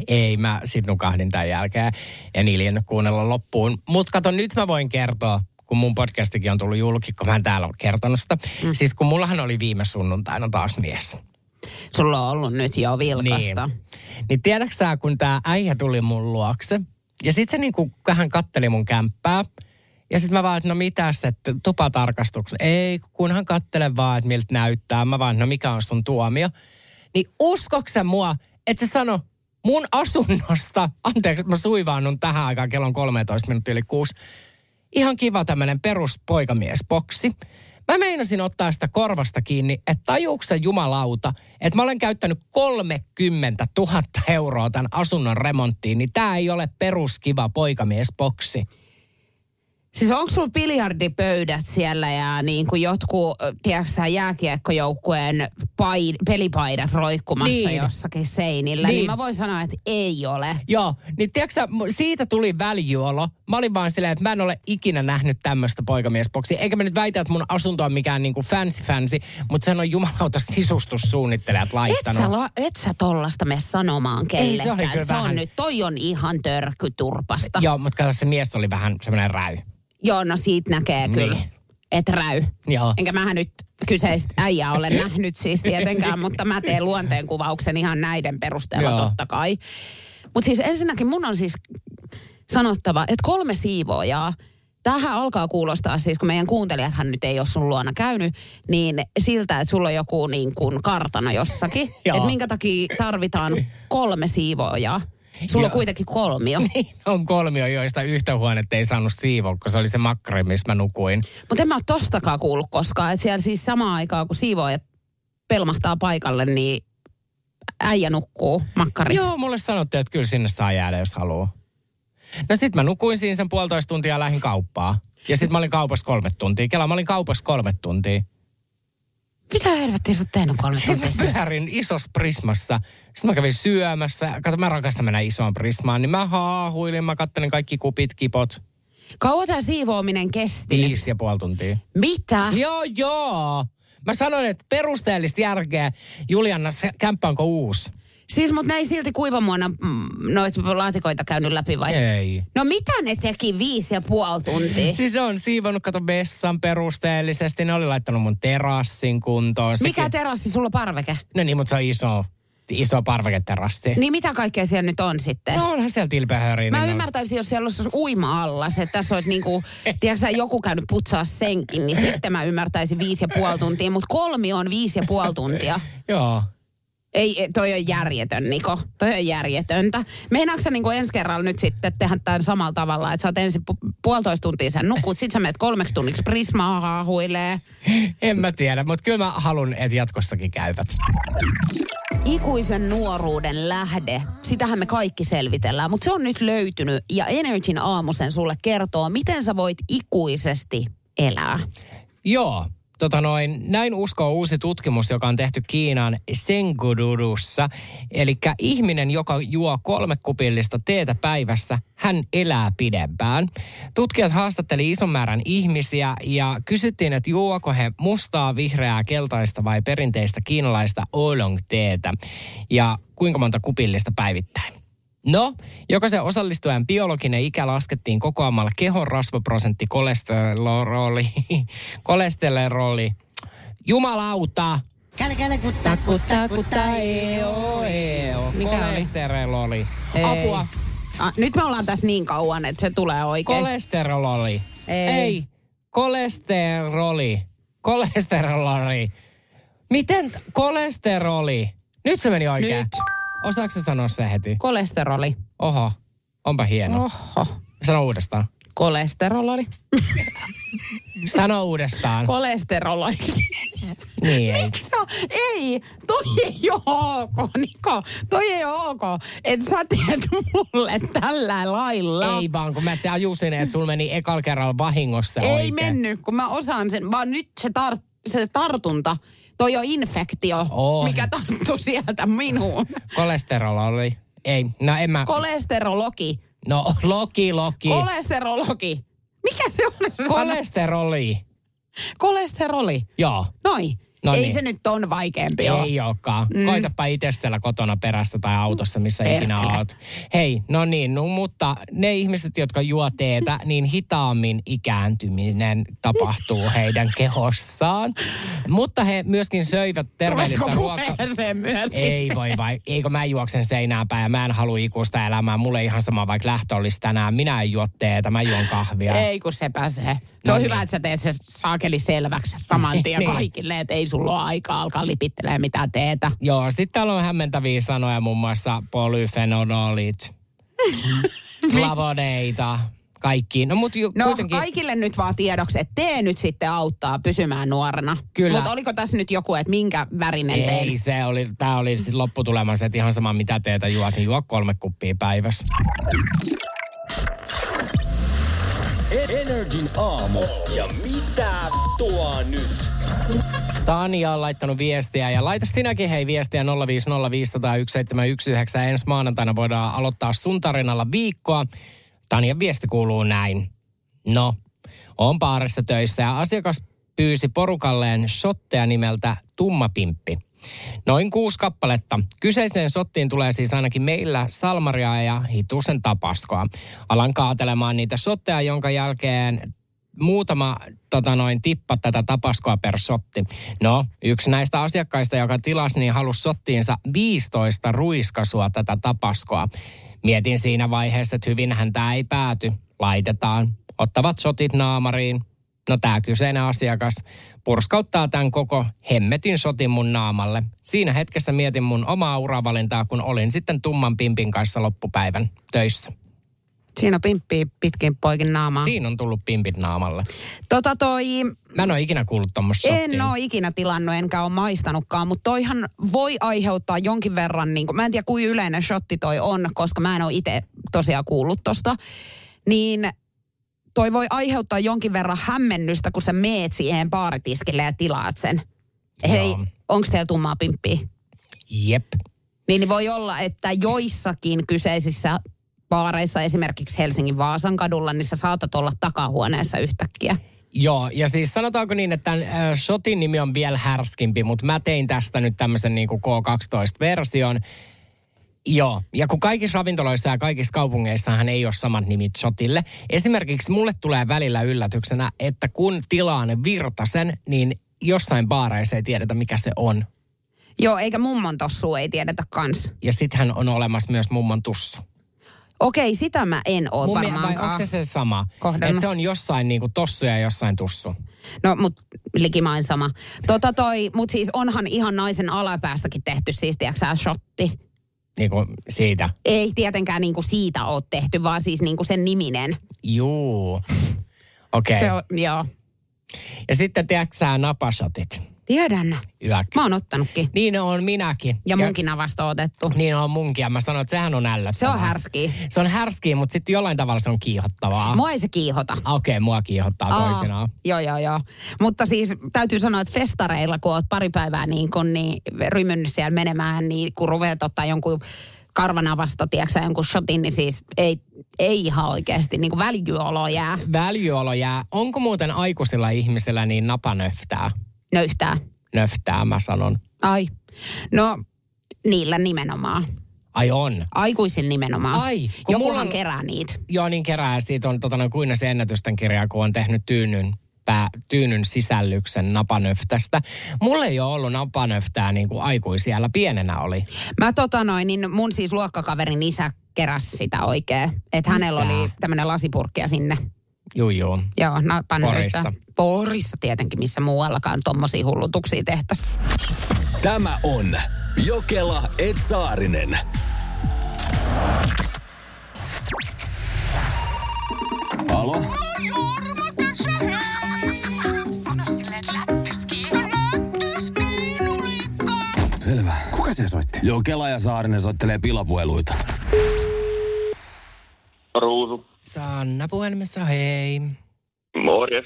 ei mä sit nukahdin tämän jälkeen. En iljennyt kuunnella loppuun. Mutta kato, nyt mä voin kertoa, kun mun podcastikin on tullut julki, kun mä en täällä ole kertonut sitä. Mm. Siis kun mullahan oli viime sunnuntaina taas mies. Sulla on ollut nyt jo vilkasta. Niin. Niin tiedätkö sä, kun tää äijä tuli mun luokse, ja sit se niinku, hän katteli mun kämppää, ja sitten mä vaan, että no mitäs, että tupatarkastuksen. Ei, kunhan kattele vaan, että miltä näyttää. Mä vaan, no mikä on sun tuomio. Niin uskoksä mua, että se sano mun asunnosta, anteeksi, mä suivaannun tähän aikaan, kello on 13 minuuttia yli kuusi. Ihan kiva tämmönen perus poikamiesboksi. Mä meinasin ottaa sitä korvasta kiinni, että tajuuksä jumalauta, että mä olen käyttänyt 30 000 euroa tämän asunnon remonttiin, niin tää ei ole peruskiva poikamiesboksi. Siis onko sulla biljardipöydät siellä ja niin kuin jotkut, tiedätkö sä, jääkiekkojoukkueen pai, pelipaidat roikkumassa Niin. jossakin seinillä? Niin. Niin. mä voin sanoa, että ei ole. Joo, niin tiedätkö sä, siitä tuli väljyolo. Mä olin vaan silleen, että mä en ole ikinä nähnyt tämmöistä poikamiesboksia. Eikä mä nyt väitä, että mun asunto on mikään niinku fancy fancy, mutta sen on jumalauta sisustussuunnittelijat Et laittanut. sä, la, et sä tollasta mene sanomaan Ei, se oli kellekään. kyllä se on vähän- nyt, toi on ihan törkyturpasta. Joo, mutta kato se mies oli vähän semmoinen räy. Joo, no siitä näkee Niin. kyllä, että räy. Joo. Enkä mähän nyt kyseistä äijää ole nähnyt siis tietenkään, mutta mä teen luonteenkuvauksen ihan näiden perusteella Joo. totta kai. Mutta siis ensinnäkin mun on siis sanottava, että kolme siivoojaa, Tähän alkaa kuulostaa siis, kun meidän kuuntelijathan nyt ei ole sun luona käynyt, niin siltä, että sulla on joku niin kuin kartano jossakin. Että minkä takia tarvitaan kolme siivoojaa. Sulla on kuitenkin kolmio. <laughs> Niin, on kolmio, joista yhtä huonetta ei saanut siivoa, kun se oli se makkari, missä mä nukuin. Mutta en mä ole tostakaan kuullut koskaan. Että siellä siis samaan aikaan, kun siivoojat pelmahtaa paikalle, niin äijä nukkuu makkarissa. Joo, mulle sanottiin, että kyllä sinne saa jäädä, jos haluaa. No sit mä nukuin siinä sen puolitoista tuntia ja lähdin kauppaa. Ja sit mä olin kaupassa kolme tuntia. Kela, mä olin kaupassa kolme tuntia. Mitä helvettiä sä oot tehnyt kolme Sitten tuntia? mä pyörin isossa prismassa. Sitten mä kävin syömässä. Kato, mä rakastan mennä isoon prismaan. Niin mä haahuilin, mä kattelin kaikki kupit, kipot. Kauan tämä siivoaminen kesti? Viisi ja puoli tuntia. Mitä? Joo, joo. Mä sanoin, että perusteellista järkeä. Julianna, se kämppä onko uusi? Siis mut ei silti kuivamuona mm, noita laatikoita käynyt läpi vai? Ei. No mitä ne teki viisi ja puoli tuntia? Siis ne on siivonnut, kato vessan perusteellisesti. Ne oli laittanut mun terassin kuntoon. Sekin- Mikä terassi sulla on parveke? No niin, mutta se on iso, iso parveketerassi. Niin mitä kaikkea siellä nyt on sitten? No onhan siellä tilpehöriä. Mä niin on- ymmärtäisin, jos siellä olisi uima-allas, että tässä olisi niinku, <laughs> tiedätkö joku käynyt putsaa senkin, niin sitten mä ymmärtäisin viisi ja puoli tuntia, mutta kolmi on viisi ja puoli tuntia. Joo. Ei, toi on järjetön, Niko. Toi on järjetöntä. Meinaatko sä niinku ensi kerralla nyt sitten tehdä tämän samalla tavalla, että sä oot ensin pu- puolitoista tuntia sen nukut, sit sä menet kolmeksi tunniksi prismaa haahuilee. En mä tiedä, mutta kyllä mä haluan, että jatkossakin käyvät. Ikuisen nuoruuden lähde, sitähän me kaikki selvitellään, mutta se on nyt löytynyt ja Energyn aamusen sulle kertoo, miten sä voit ikuisesti elää. Joo, tota noin, näin uskoo uusi tutkimus, joka on tehty Kiinan Sengudurussa. Eli ihminen, joka juo kolme kupillista teetä päivässä, hän elää pidempään. Tutkijat haastatteli ison määrän ihmisiä ja kysyttiin, että juoko he mustaa, vihreää, keltaista vai perinteistä kiinalaista oolong-teetä ja kuinka monta kupillista päivittäin. No, jokaisen osallistujan biologinen ikä laskettiin kokoamalla kehon rasvaprosentti, kolesteroli, <laughs> kolesteroli, jumalauta, Käle, käle, kutta, kutta, kutta, eo, eo, Mikä oli? kolesteroli, apua, Ah, nyt me ollaan tässä niin kauan, että se tulee oikein. kolesteroli, Ei. ei, kolesteroli, kolesteroli, miten t- kolesteroli, nyt se meni oikein. Nyt. Osaatko sanoa se heti? Kolesteroli. Oho, onpa hieno. Oho. Sano uudestaan. Kolesteroli. <laughs> Sano uudestaan. Kolesteroli. <laughs> niin ei. Sä, ei, toi ei ole ok, Niko. Toi ei ole ok. Et sä teet mulle tällä lailla. Ei vaan, kun mä tajusin, että sulla meni ekal kerralla vahingossa ei oikein. mennyt, kun mä osaan sen. Vaan nyt se, tar- se tartunta, toi on infektio, Oh. mikä tarttuu sieltä minuun. Kolesteroli. Ei, no en mä... Kolesterologi. no, loki, loki. Kolesterologi. Mikä se on se sana? Kolesteroli. Kolesteroli. Joo. Noi. No ei niin. se nyt on vaikeampi ole. Ei olekaan. Mm. Koitapa itse siellä kotona perästä tai autossa, missä ikinä Perkele. oot. Hei, no niin, no, mutta ne ihmiset, jotka juo teetä, <laughs> niin hitaammin ikääntyminen tapahtuu heidän kehossaan. Mutta he myöskin söivät terveellistä ruokaa. myöskin Ei voi vai, eikö mä juoksen seinään päin ja mä en halua ikuista elämää. Mulle ei ihan sama, vaikka lähtö olisi tänään. Minä en juo teetä, mä juon kahvia. Ei kun se pääsee. Se No on niin. hyvä, että sä teet se saakeli selväksi saman tien <laughs> Niin. kaikille, että ei sulla ole aikaa alkaa lipittelee mitään teetä. Joo, sitten täällä on hämmentäviä sanoja, muun muassa polyfenolit, flavoneita, <laughs> kaikki. No mut ju, No kuitenkin... kaikille nyt vaan tiedoksi, että tee nyt sitten auttaa pysymään nuorena. Kyllä. Mutta oliko tässä nyt joku, että minkä värinen Ei, tein? se oli, tää oli sitten lopputulemassa, että ihan sama mitä teetä juot, niin juo kolme kuppia päivässä. Energin aamu. Ja mitä tuo nyt? Tania on laittanut viestiä ja laita sinäkin hei viestiä 050501719. Ensi maanantaina voidaan aloittaa sun tarinalla viikkoa. Tanian viesti kuuluu näin. No, on baarissa töissä ja asiakas pyysi porukalleen shotteja nimeltä Tummapimppi. Noin kuusi kappaletta. Kyseiseen sottiin tulee siis ainakin meillä salmaria ja hitusen tapaskoa. Alan kaatelemaan niitä shotteja, jonka jälkeen muutama tota noin, tippa tätä tapaskoa per sotti. No, yksi näistä asiakkaista, joka tilasi, niin halusi sottiinsa 15 ruiskasua tätä tapaskoa. Mietin siinä vaiheessa, että hyvinhän tämä ei pääty. Laitetaan. Ottavat sotit naamariin. No tämä kyseinen asiakas purskauttaa tämän koko hemmetin sotin mun naamalle. Siinä hetkessä mietin mun omaa uravalintaa, kun olin sitten tumman pimpin kanssa loppupäivän töissä. Siinä pimppii pitkin poikin naamaa. Siinä on tullut pimpit naamalle. Tota toi, Mä en ole ikinä kuullut tuommoista en ole ikinä tilannut enkä ole maistanutkaan, mutta toihan voi aiheuttaa jonkin verran, niin kuin, mä en tiedä kuinka yleinen shotti toi on, koska mä en ole itse tosiaan kuullut tosta. Niin toi voi aiheuttaa jonkin verran hämmennystä, kun sä meet siihen baaritiskille ja tilaat sen. Hei, Joo. onks teillä tummaa pimppiä? Jep. Niin, niin voi olla, että joissakin kyseisissä baareissa, esimerkiksi Helsingin Vaasan kadulla, niin sä saatat olla takahuoneessa yhtäkkiä. Joo, ja siis sanotaanko niin, että tämän äh, shotin nimi on vielä härskimpi, mutta mä tein tästä nyt tämmöisen niin kuin K12-version. Joo, ja kun kaikissa ravintoloissa ja kaikissa kaupungeissahan ei ole samat nimit shotille. Esimerkiksi mulle tulee välillä yllätyksenä, että kun tilaan virtasen, niin jossain baareissa ei tiedetä, mikä se on. Joo, eikä mummon tossu ei tiedetä kans. Ja sittenhän on olemassa myös mummon tussu. Okei, sitä mä en oo Mun mie- vai varmaankaan. onko se se sama? Että se on jossain niinku tossu ja jossain tussu. No, mut likimain sama. Tota toi, mut siis onhan ihan naisen alapäästäkin tehty siis, tiiäksä, shotti. Niinku siitä. Ei tietenkään niinku siitä ole tehty, vaan siis niinku sen niminen. Juu. Okei. Se on, joo. Ja sitten tiedätkö sä napashotit? Tiedän. Yök. Mä oon ottanutkin. Niin on minäkin. Ja munkin avasta otettu. Niin on munkin. Ja mä sanoin, että sehän on ällöttävää. Se on härski. Se on härskiä, mutta sitten jollain tavalla se on kiihottavaa. Mua ei se kiihota. Okei, okay, mua kiihottaa Aa, toisinaan. Joo, joo, joo. Mutta siis täytyy sanoa, että festareilla, kun oot pari päivää niin, kun, niin rymynnyt siellä menemään, niin kun ruveet ottaa jonkun karvanavasta, tiedätkö jonkun shotin, niin siis ei, ei ihan oikeasti niin kuin väljyolo jää Väljyolo jää. Onko muuten aikuisilla ihmisillä niin napanöftää? Nöyhtää. Nöftää, mä sanon. Ai. No, niillä nimenomaan. Ai on. Aikuisin nimenomaan. Ai, Jokuhan mulla on- kerää niitä. Joo, niin kerää. Siitä on tota, noin kuin se ennätysten kirja, kun on tehnyt tyynyn, pää, tyynyn sisällyksen napanöftästä. Mulla ei ole ollut napanöftää niin kuin aikuisiellä. Pienenä oli. Mä tota noin, niin mun siis luokkakaverin isä keräsi sitä oikein. Että hänellä oli tämmöinen lasipurkkia sinne. Juu, juu. Joo, napanöyhtä. Porissa. Porissa tietenkin, missä muuallakaan tommosia hullutuksia tehtäisiin. Tämä on Jokela Etsaarinen. Alo? Selvä. Kuka se soitti? Jokela ja Saarinen soittelee pilapueluita. Ruusu. Sanna puhelimessa, hei. Morjes.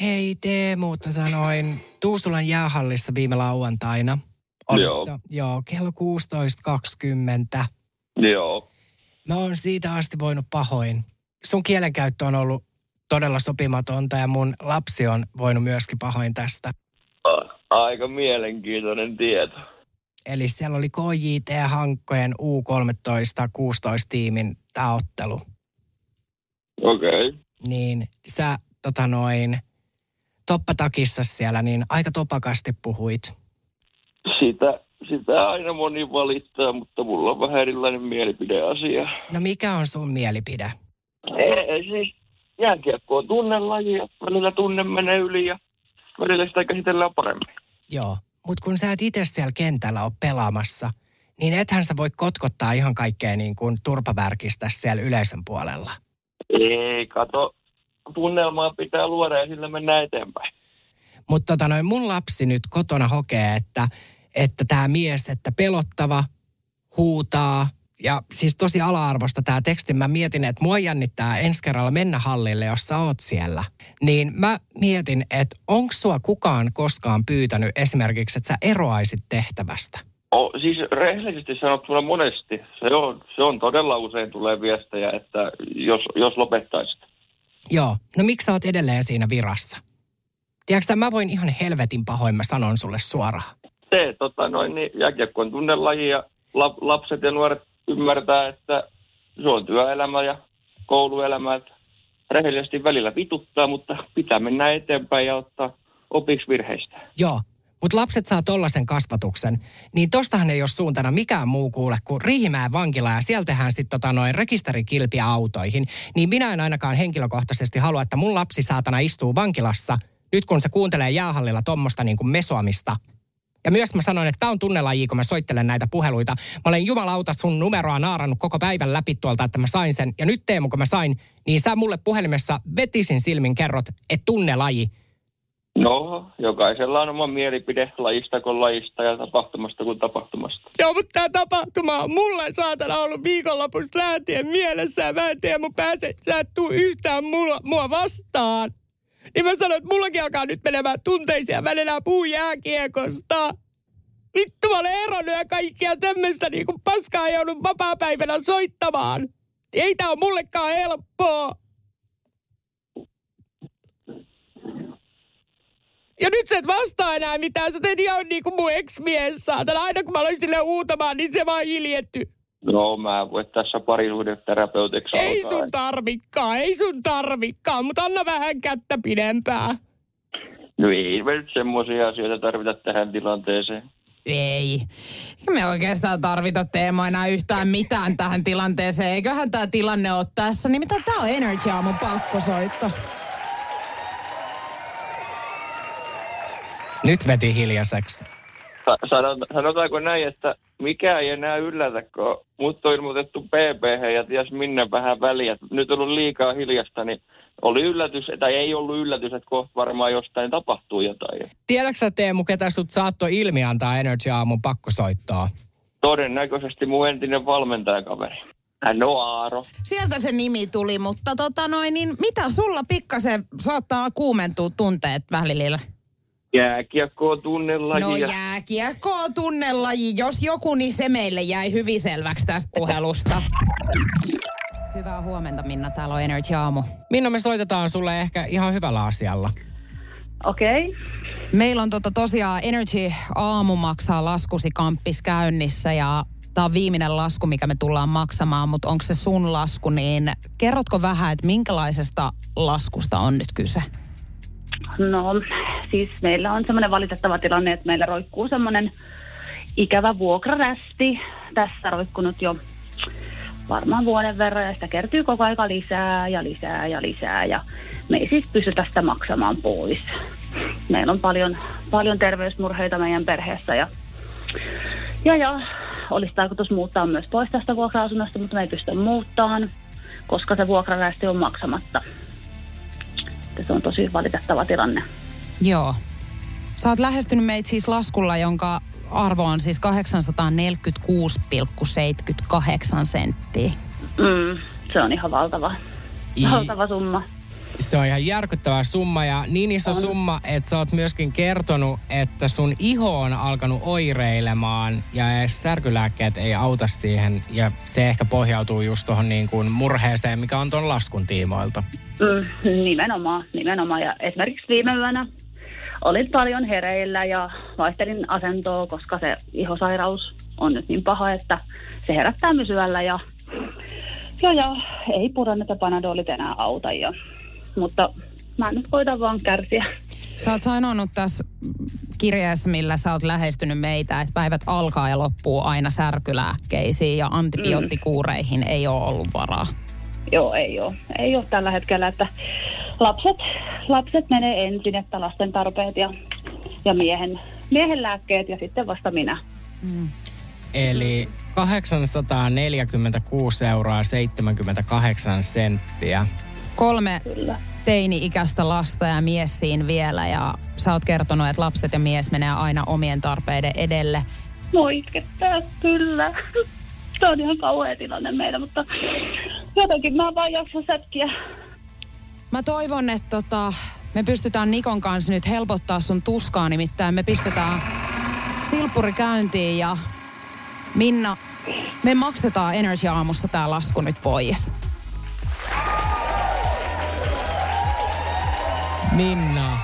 Hei Teemu, tota noin, Tuusulan jäähallissa viime lauantaina. Joo. Joo, kello 16.20. Joo. Mä oon siitä asti voinut pahoin. Sun kielenkäyttö on ollut todella sopimatonta ja mun lapsi on voinut myöskin pahoin tästä. Aika mielenkiintoinen tieto. Eli siellä oli KJT-hankkojen U13-16 tiimin tää ottelu. Okei. Okay. Niin sä tota noin, toppatakissa siellä, niin aika topakasti puhuit. Sitä, sitä aina moni valittaa, mutta mulla on vähän erilainen mielipide asia. No mikä on sun mielipide? Ei, ei siis jääkiekko on tunnelaji ja välillä tunne menee yli ja välillä sitä käsitellään paremmin. Joo, mutta kun sä et itse siellä kentällä ole pelaamassa, niin ethän sä voi kotkottaa ihan kaikkea niin kuin turpavärkistä siellä yleisön puolella. Ei, kato. Tunnelmaa pitää luoda ja sillä mennään eteenpäin. Mutta tota noin, mun lapsi nyt kotona hokee, että että tämä mies, että pelottava, huutaa Ja siis tosi ala-arvosta tämä teksti. Mä mietin, että mua jännittää ensi kerralla mennä hallille, jos sä oot siellä. Niin mä mietin, että onko sua kukaan koskaan pyytänyt esimerkiksi, että sä eroaisit tehtävästä? O, siis rehellisesti sanottuna monesti. Se on, se on todella usein tulee viestejä, että jos, jos lopettaisit. Joo. No miksi sä oot edelleen siinä virassa? Tiedätkö mä voin ihan helvetin pahoin, mä sanon sulle suoraan. Se, tota noin, niin jääkiekko on tunnelaji ja lap, lapset ja nuoret ymmärtää, että se on työelämä ja kouluelämä. Että rehellisesti välillä vituttaa, mutta pitää mennä eteenpäin ja ottaa opiksi virheistä. Joo, mutta lapset saa tollaisen kasvatuksen, niin tostahan ei ole suuntana mikään muu kuule kuin Riihimäen vankila ja sieltähän sitten tota noin rekisterikilpiä autoihin. Niin minä en ainakaan henkilökohtaisesti halua, että mun lapsi saatana istuu vankilassa, nyt kun se kuuntelee jäähallilla tuommoista niin kuin mesoamista. Ja myös mä sanoin, että tämä on tunnelaji, kun mä soittelen näitä puheluita. Mä olen jumalauta sun numeroa naarannut koko päivän läpi tuolta, että mä sain sen. Ja nyt Teemu, kun mä sain, niin sä mulle puhelimessa vetisin silmin kerrot, että tunnelaji. No, jokaisella on oma mielipide lajista kuin lajista ja tapahtumasta kuin tapahtumasta. Joo, mutta tämä tapahtuma on mulle saatana ollut viikonlopusta lähtien mielessä ja mä en tiedä, mun pääse, sä et tuu yhtään mua, mua vastaan. Niin mä sanoin, että mullakin alkaa nyt menemään tunteisia, mä en enää puhu jääkiekosta. Vittu, mä olen eronnut ja kaikkia tämmöistä niin kuin paskaa joudun vapaa-päivänä soittamaan. Ei tää ole mullekaan helppoa. Ja nyt sä et vastaa enää mitään. Sä teet ihan niin kuin mun ex-mies, saatana. Aina kun mä aloin sille huutamaan, niin se vaan hiljetty. No, mä voin tässä parisuhdeterapeutiksi Ei alkaa. sun tarvikkaa, ei sun tarvikkaa, mutta anna vähän kättä pidempää. No ei me nyt semmoisia asioita tarvita tähän tilanteeseen. Ei. Eikä me oikeastaan tarvita Teemo enää yhtään mitään tähän tilanteeseen. Eiköhän tämä tilanne ole tässä. Niin mitä tää on Energy Aamun pakkosoitto? Nyt veti hiljaiseksi. Sa- sanot- Sanotaanko näin, että mikä ei enää yllätä, kun mut on ilmoitettu pp ja ties minne vähän väliä. Nyt on ollut liikaa hiljasta, niin oli yllätys, tai ei ollut yllätys, että kohta varmaan jostain tapahtuu jotain. Tiedätkö sä Teemu, ketä sut saattoi ilmi antaa Energy Aamun pakkosoittoa? Todennäköisesti mun entinen valmentajakaveri. Hän on Aaro. Sieltä se nimi tuli, mutta tota noin, niin mitä sulla pikkasen saattaa kuumentua tunteet välillä? Jääkiekko on tunnelaji. No ja- jääkiekko on tunnelaji. Jos joku, niin se meille jäi hyvin selväksi tästä puhelusta. Hyvää huomenta, Minna. Täällä on Energy Aamu. Minna, me soitetaan sulle ehkä ihan hyvällä asialla. Okei. Okay. Meillä on tota tosiaan Energy Aamu maksaa laskusi kamppis käynnissä ja tämä on viimeinen lasku, mikä me tullaan maksamaan, mutta onko se sun lasku, niin kerrotko vähän, että minkälaisesta laskusta on nyt kyse? No siis meillä on semmoinen valitettava tilanne, että meillä roikkuu semmoinen ikävä vuokrarästi. Tässä roikkunut jo varmaan vuoden verran ja sitä kertyy koko aika lisää ja lisää ja lisää ja me ei siis pystytä sitä maksamaan pois. Meillä on paljon, paljon terveysmurheita meidän perheessä ja, ja, ja olisi tarkoitus muuttaa myös pois tästä vuokra-asunnosta, mutta me ei pysty muuttamaan, koska se vuokrarästi on maksamatta. Että Se on tosi valitettava tilanne. Joo. Sä oot lähestynyt meitä siis laskulla, jonka arvo on siis 846,78 senttiä. Mm, se on ihan valtava, I- valtava summa. Se on ihan järkyttävä summa ja niin iso On. summa, että sä oot myöskin kertonut, että sun iho on alkanut oireilemaan ja edes särkylääkkeet ei auta siihen ja se ehkä pohjautuu just tuohon niin kuin murheeseen, mikä on ton laskun tiimoilta. Mm, nimenomaan, nimenomaan. Ja esimerkiksi viime yönä olin paljon hereillä ja vaihtelin asentoa, koska se ihosairaus on nyt niin paha, että se herättää myös yöllä ja, ja, ja ei pudonnetta panadolit enää auta. Ja, mutta mä nyt koitan vaan kärsiä. Sä oot sanonut tässä kirjeessä, millä sä oot lähestynyt meitä, että päivät alkaa ja loppuu aina särkylääkkeisiin ja antibioottikuureihin ei ole ollut varaa. Joo, ei ole. Ei ole tällä hetkellä, että lapset, lapset menee ensin, että lasten tarpeet ja, ja miehen, miehen lääkkeet ja sitten vasta minä. Eli 846 euroa 78 senttiä. Kolme Kyllä. teini-ikäistä lasta ja mies siinä vielä ja sä oot kertonut, että lapset ja mies menee aina omien tarpeiden edelle. No itkettää, kyllä. Se on ihan kauhea tilanne meillä, mutta jotenkin mä vaan jaksan sätkiä. Mä toivon, että tota, me pystytään Nikon kanssa nyt helpottaa sun tuskaa, nimittäin me pistetään silppuri käyntiin ja Minna, me maksetaan Energy Aamussa tää lasku nyt pois. Minna.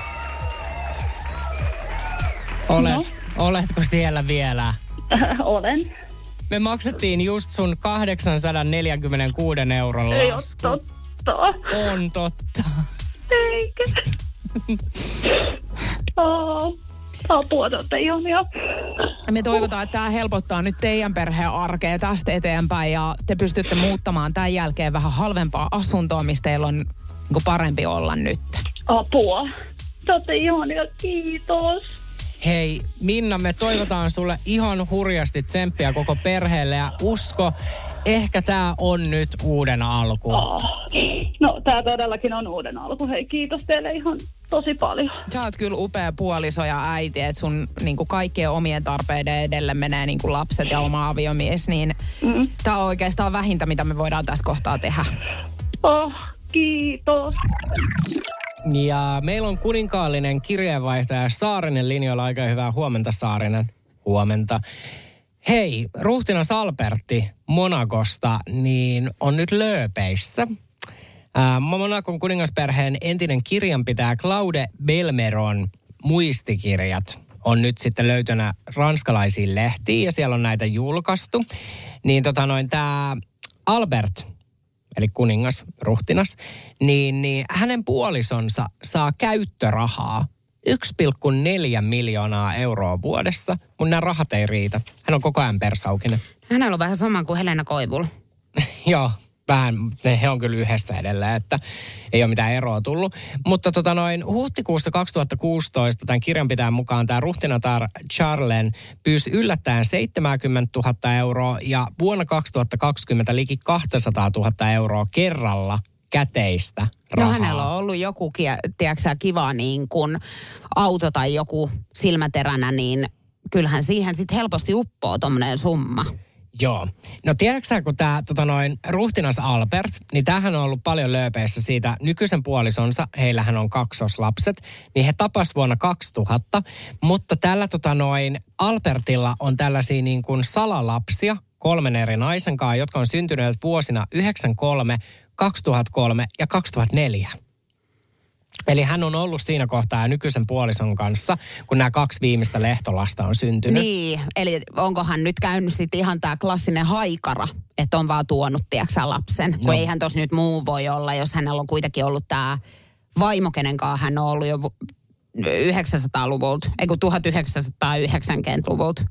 Olet, No? Oletko siellä vielä? <laughs> Olen. Me maksettiin just sun 846 euron Ei oo lasku. totta. On totta. Eikä. <laughs> Oh, apua, te olette ihania. Me toivotaan, että tämä helpottaa nyt teidän perheen arkea tästä eteenpäin ja te pystytte muuttamaan tämän jälkeen vähän halvempaa asuntoa, missä teillä on niin parempi olla nyt. Apua. Te olette ihania, kiitos. Hei Minna, me toivotaan sulle ihan hurjasti tsemppiä koko perheelle ja usko, ehkä tää on nyt uuden alku. Oh. No, tää todellakin on uuden alku. Hei, kiitos teille ihan tosi paljon. Sä oot kyllä upea puoliso ja äiti, että sun niin kuin kaikkien omien tarpeiden edelle menee niin kuin lapset ja oma aviomies, niin mm. tää on oikeastaan vähintä, mitä me voidaan tässä kohtaa tehdä. Oh, kiitos. Ja meillä on kuninkaallinen kirjeenvaihtaja Saarinen linjoilla. Aika hyvää huomenta Saarinen. Huomenta. Hei, ruhtinas Albertti Monakosta, niin on nyt lööpeissä. Monakon kuningasperheen entinen kirjanpitäjä Claude Belmeron muistikirjat on nyt sitten löytönä ranskalaisiin lehtiin ja siellä on näitä julkaistu. Niin tota noin tämä Albert, eli kuningas, ruhtinas, niin, niin hänen puolisonsa saa käyttörahaa 1,4 miljoonaa euroa vuodessa, mutta nämä rahat ei riitä. Hän on koko ajan persaukinen. Hänellä on vähän sama kuin Helena Koivul. <laughs> Joo, vähän, ne, he on kyllä yhdessä edelleen, että ei ole mitään eroa tullut. Mutta tota noin, huhtikuussa 2016 tämän kirjanpitäjän mukaan tämä ruhtinatar Charlen pyysi yllättäen 70 000 euroa ja vuonna 2020 liki 200 000 euroa kerralla käteistä rahaa. No hänellä on ollut joku, tiedätkö kiva niin kuin auto tai joku silmäteränä, niin kyllähän siihen sitten helposti uppoo tommonen summa. Joo. No tiedätkö kun tämä tota noin, ruhtinas Albert, niin tämähän on ollut paljon lööpeissä siitä nykyisen puolisonsa, heillähän on kaksoslapset, niin he tapas vuonna 2000, mutta tällä tota noin, Albertilla on tällaisia niin kuin salalapsia kolmen eri naisen kanssa, jotka on syntyneet vuosina 93, 2003 ja 2004. Eli hän on ollut siinä kohtaa nykyisen puolison kanssa, kun nämä kaksi viimeistä lehtolasta on syntynyt. Niin, eli onkohan nyt käynyt sitten ihan tämä klassinen haikara, että on vaan tuonut, tiedätkö lapsen. Kun No. eihän tos nyt muu voi olla, jos hänellä on kuitenkin ollut tämä vaimo, kenen kanssa hän on ollut jo vu- 900-luvulta, ei kun 1990-luvulta.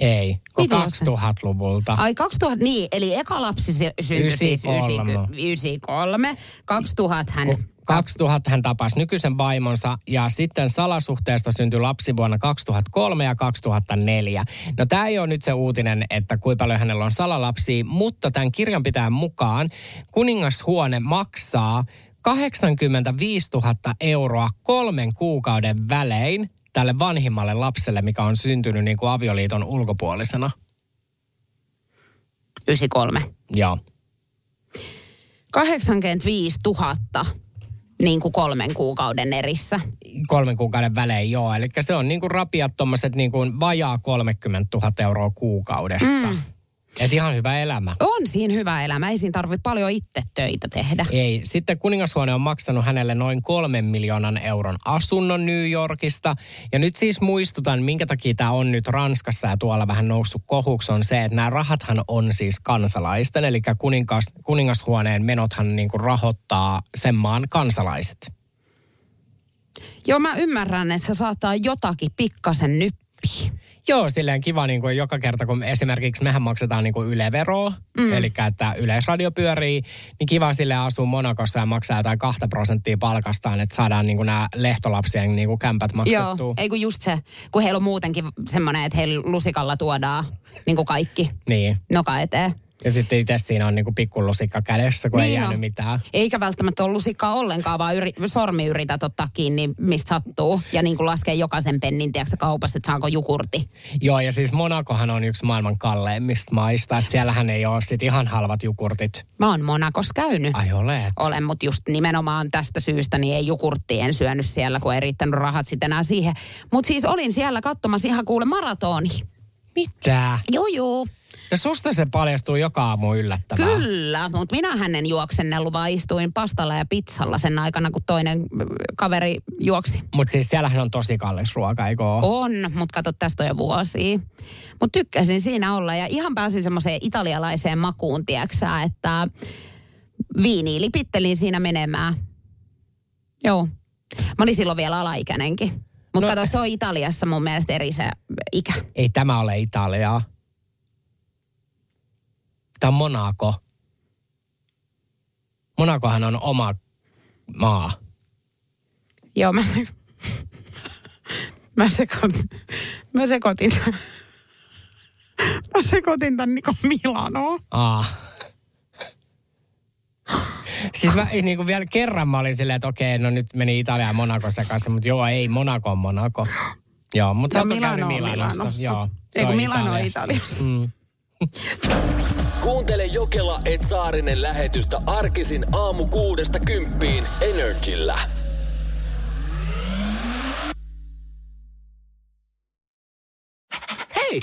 Ei, kun Miten jos se- 2000-luvulta. Ai 2000, niin, eli eka lapsi sy- syntyi siis 93. 93. 2000 hän... 2000 hän tapasi nykyisen vaimonsa ja sitten salasuhteesta syntyi lapsi vuonna 2003 ja 2004. No tämä ei ole nyt se uutinen, että kuinka paljon hänellä on salalapsia, mutta tämän kirjanpitäjän mukaan kuningashuone maksaa 85 000 euroa kolmen kuukauden välein tälle vanhimmalle lapselle, mikä on syntynyt niin kuin avioliiton ulkopuolisena. 93. Joo. 85 000 niin kuin kolmen kuukauden erissä. kolmen kuukauden välein, joo. Eli se on niin kuin rapiat tuommoiset niin kuin vajaa 30 000 euroa kuukaudessa. Mm. Et ihan hyvä elämä. On siinä hyvä elämä. Ei siinä tarvitse paljon itse töitä tehdä. Ei. Sitten kuningashuone on maksanut hänelle noin kolmen miljoonan euron asunnon New Yorkista. Ja nyt siis muistutan, minkä takia tämä on nyt Ranskassa ja tuolla vähän noussut kohuksi, on se, että nämä rahathan on siis kansalaisten. Eli kuningas, kuningashuoneen menothan niin kuin rahoittaa sen maan kansalaiset. Joo, mä ymmärrän, että se saattaa jotakin pikkasen nyppiä. Joo, silleen kiva niin kuin joka kerta, kun esimerkiksi mehän maksetaan niin kuin yleveroa, mm. eli että yleisradio pyörii, niin kiva sille asua Monakossa ja maksaa jotain kahta prosenttia palkastaan, että saadaan niin kuin nämä lehtolapsien niin kuin kämpät maksettua. Joo, ei kun just se, kun heillä on muutenkin semmoinen, että heillä lusikalla tuodaan niin kuin kaikki Niin. noka eteen. Ja sitten itse siinä on niinku pikkulusikka kädessä, kun ei Niin jäänyt on. mitään. Eikä välttämättä ollut lusikkaa ollenkaan, vaan yri, sormi yrität ottaa kiinni, mistä sattuu. Ja niin kuin laskee jokaisen pennin, tiedätkö, kaupassa, että saako jukurti. Joo, ja siis Monakohan on yksi maailman kalleimmista maista. Että siellähän ei ole sit ihan halvat jukurtit. Mä oon Monakossa käynyt. Ai olet. Olen, mutta just nimenomaan tästä syystä niin ei jukurtti en syönyt siellä, kun ei riittänyt rahat sitten enää siihen. Mutta siis olin siellä katsomassa ihan kuule maratoni. Mitä? Joo, joo. Ja susta se paljastuu joka aamu yllättävää. Kyllä, mutta minä hänen juoksennellut, vaan istuin pastalla ja pizzalla sen aikana, kun toinen äh, kaveri juoksi. Mutta siis siellähän on tosi kallis ruoka, eikö? On, mutta kato, tästä on jo vuosia. Mutta tykkäsin siinä olla ja ihan pääsin semmoiseen italialaiseen makuun, tieksää, että viiniä lipittelin siinä menemään. Joo. Mä olin silloin vielä alaikäinenkin. Mutta no, kato, se on Italiassa mun mielestä eri se ikä. Ei tämä ole Italiaa. Tämä on Monaco. Monakohan on oma maa. Joo, mä, se, mä sekoitin, mä sekoitin, mä sekoitin tän niinku Milanoa. Aa. Siis mä niin kuin vielä kerran mä olin silleen, että okei, no nyt meni Italia Monaco kanssa, mutta joo, ei, Monaco on Monaco. Joo, mutta sä No, oot käynyt Milanossa. Milanossa. Joo, se Ei, on Milano Italiassa. Italiassa. Mm. <laughs> Kuuntele Jokela et Saarinen lähetystä arkisin aamu kuudesta kymppiin Energillä. Hei!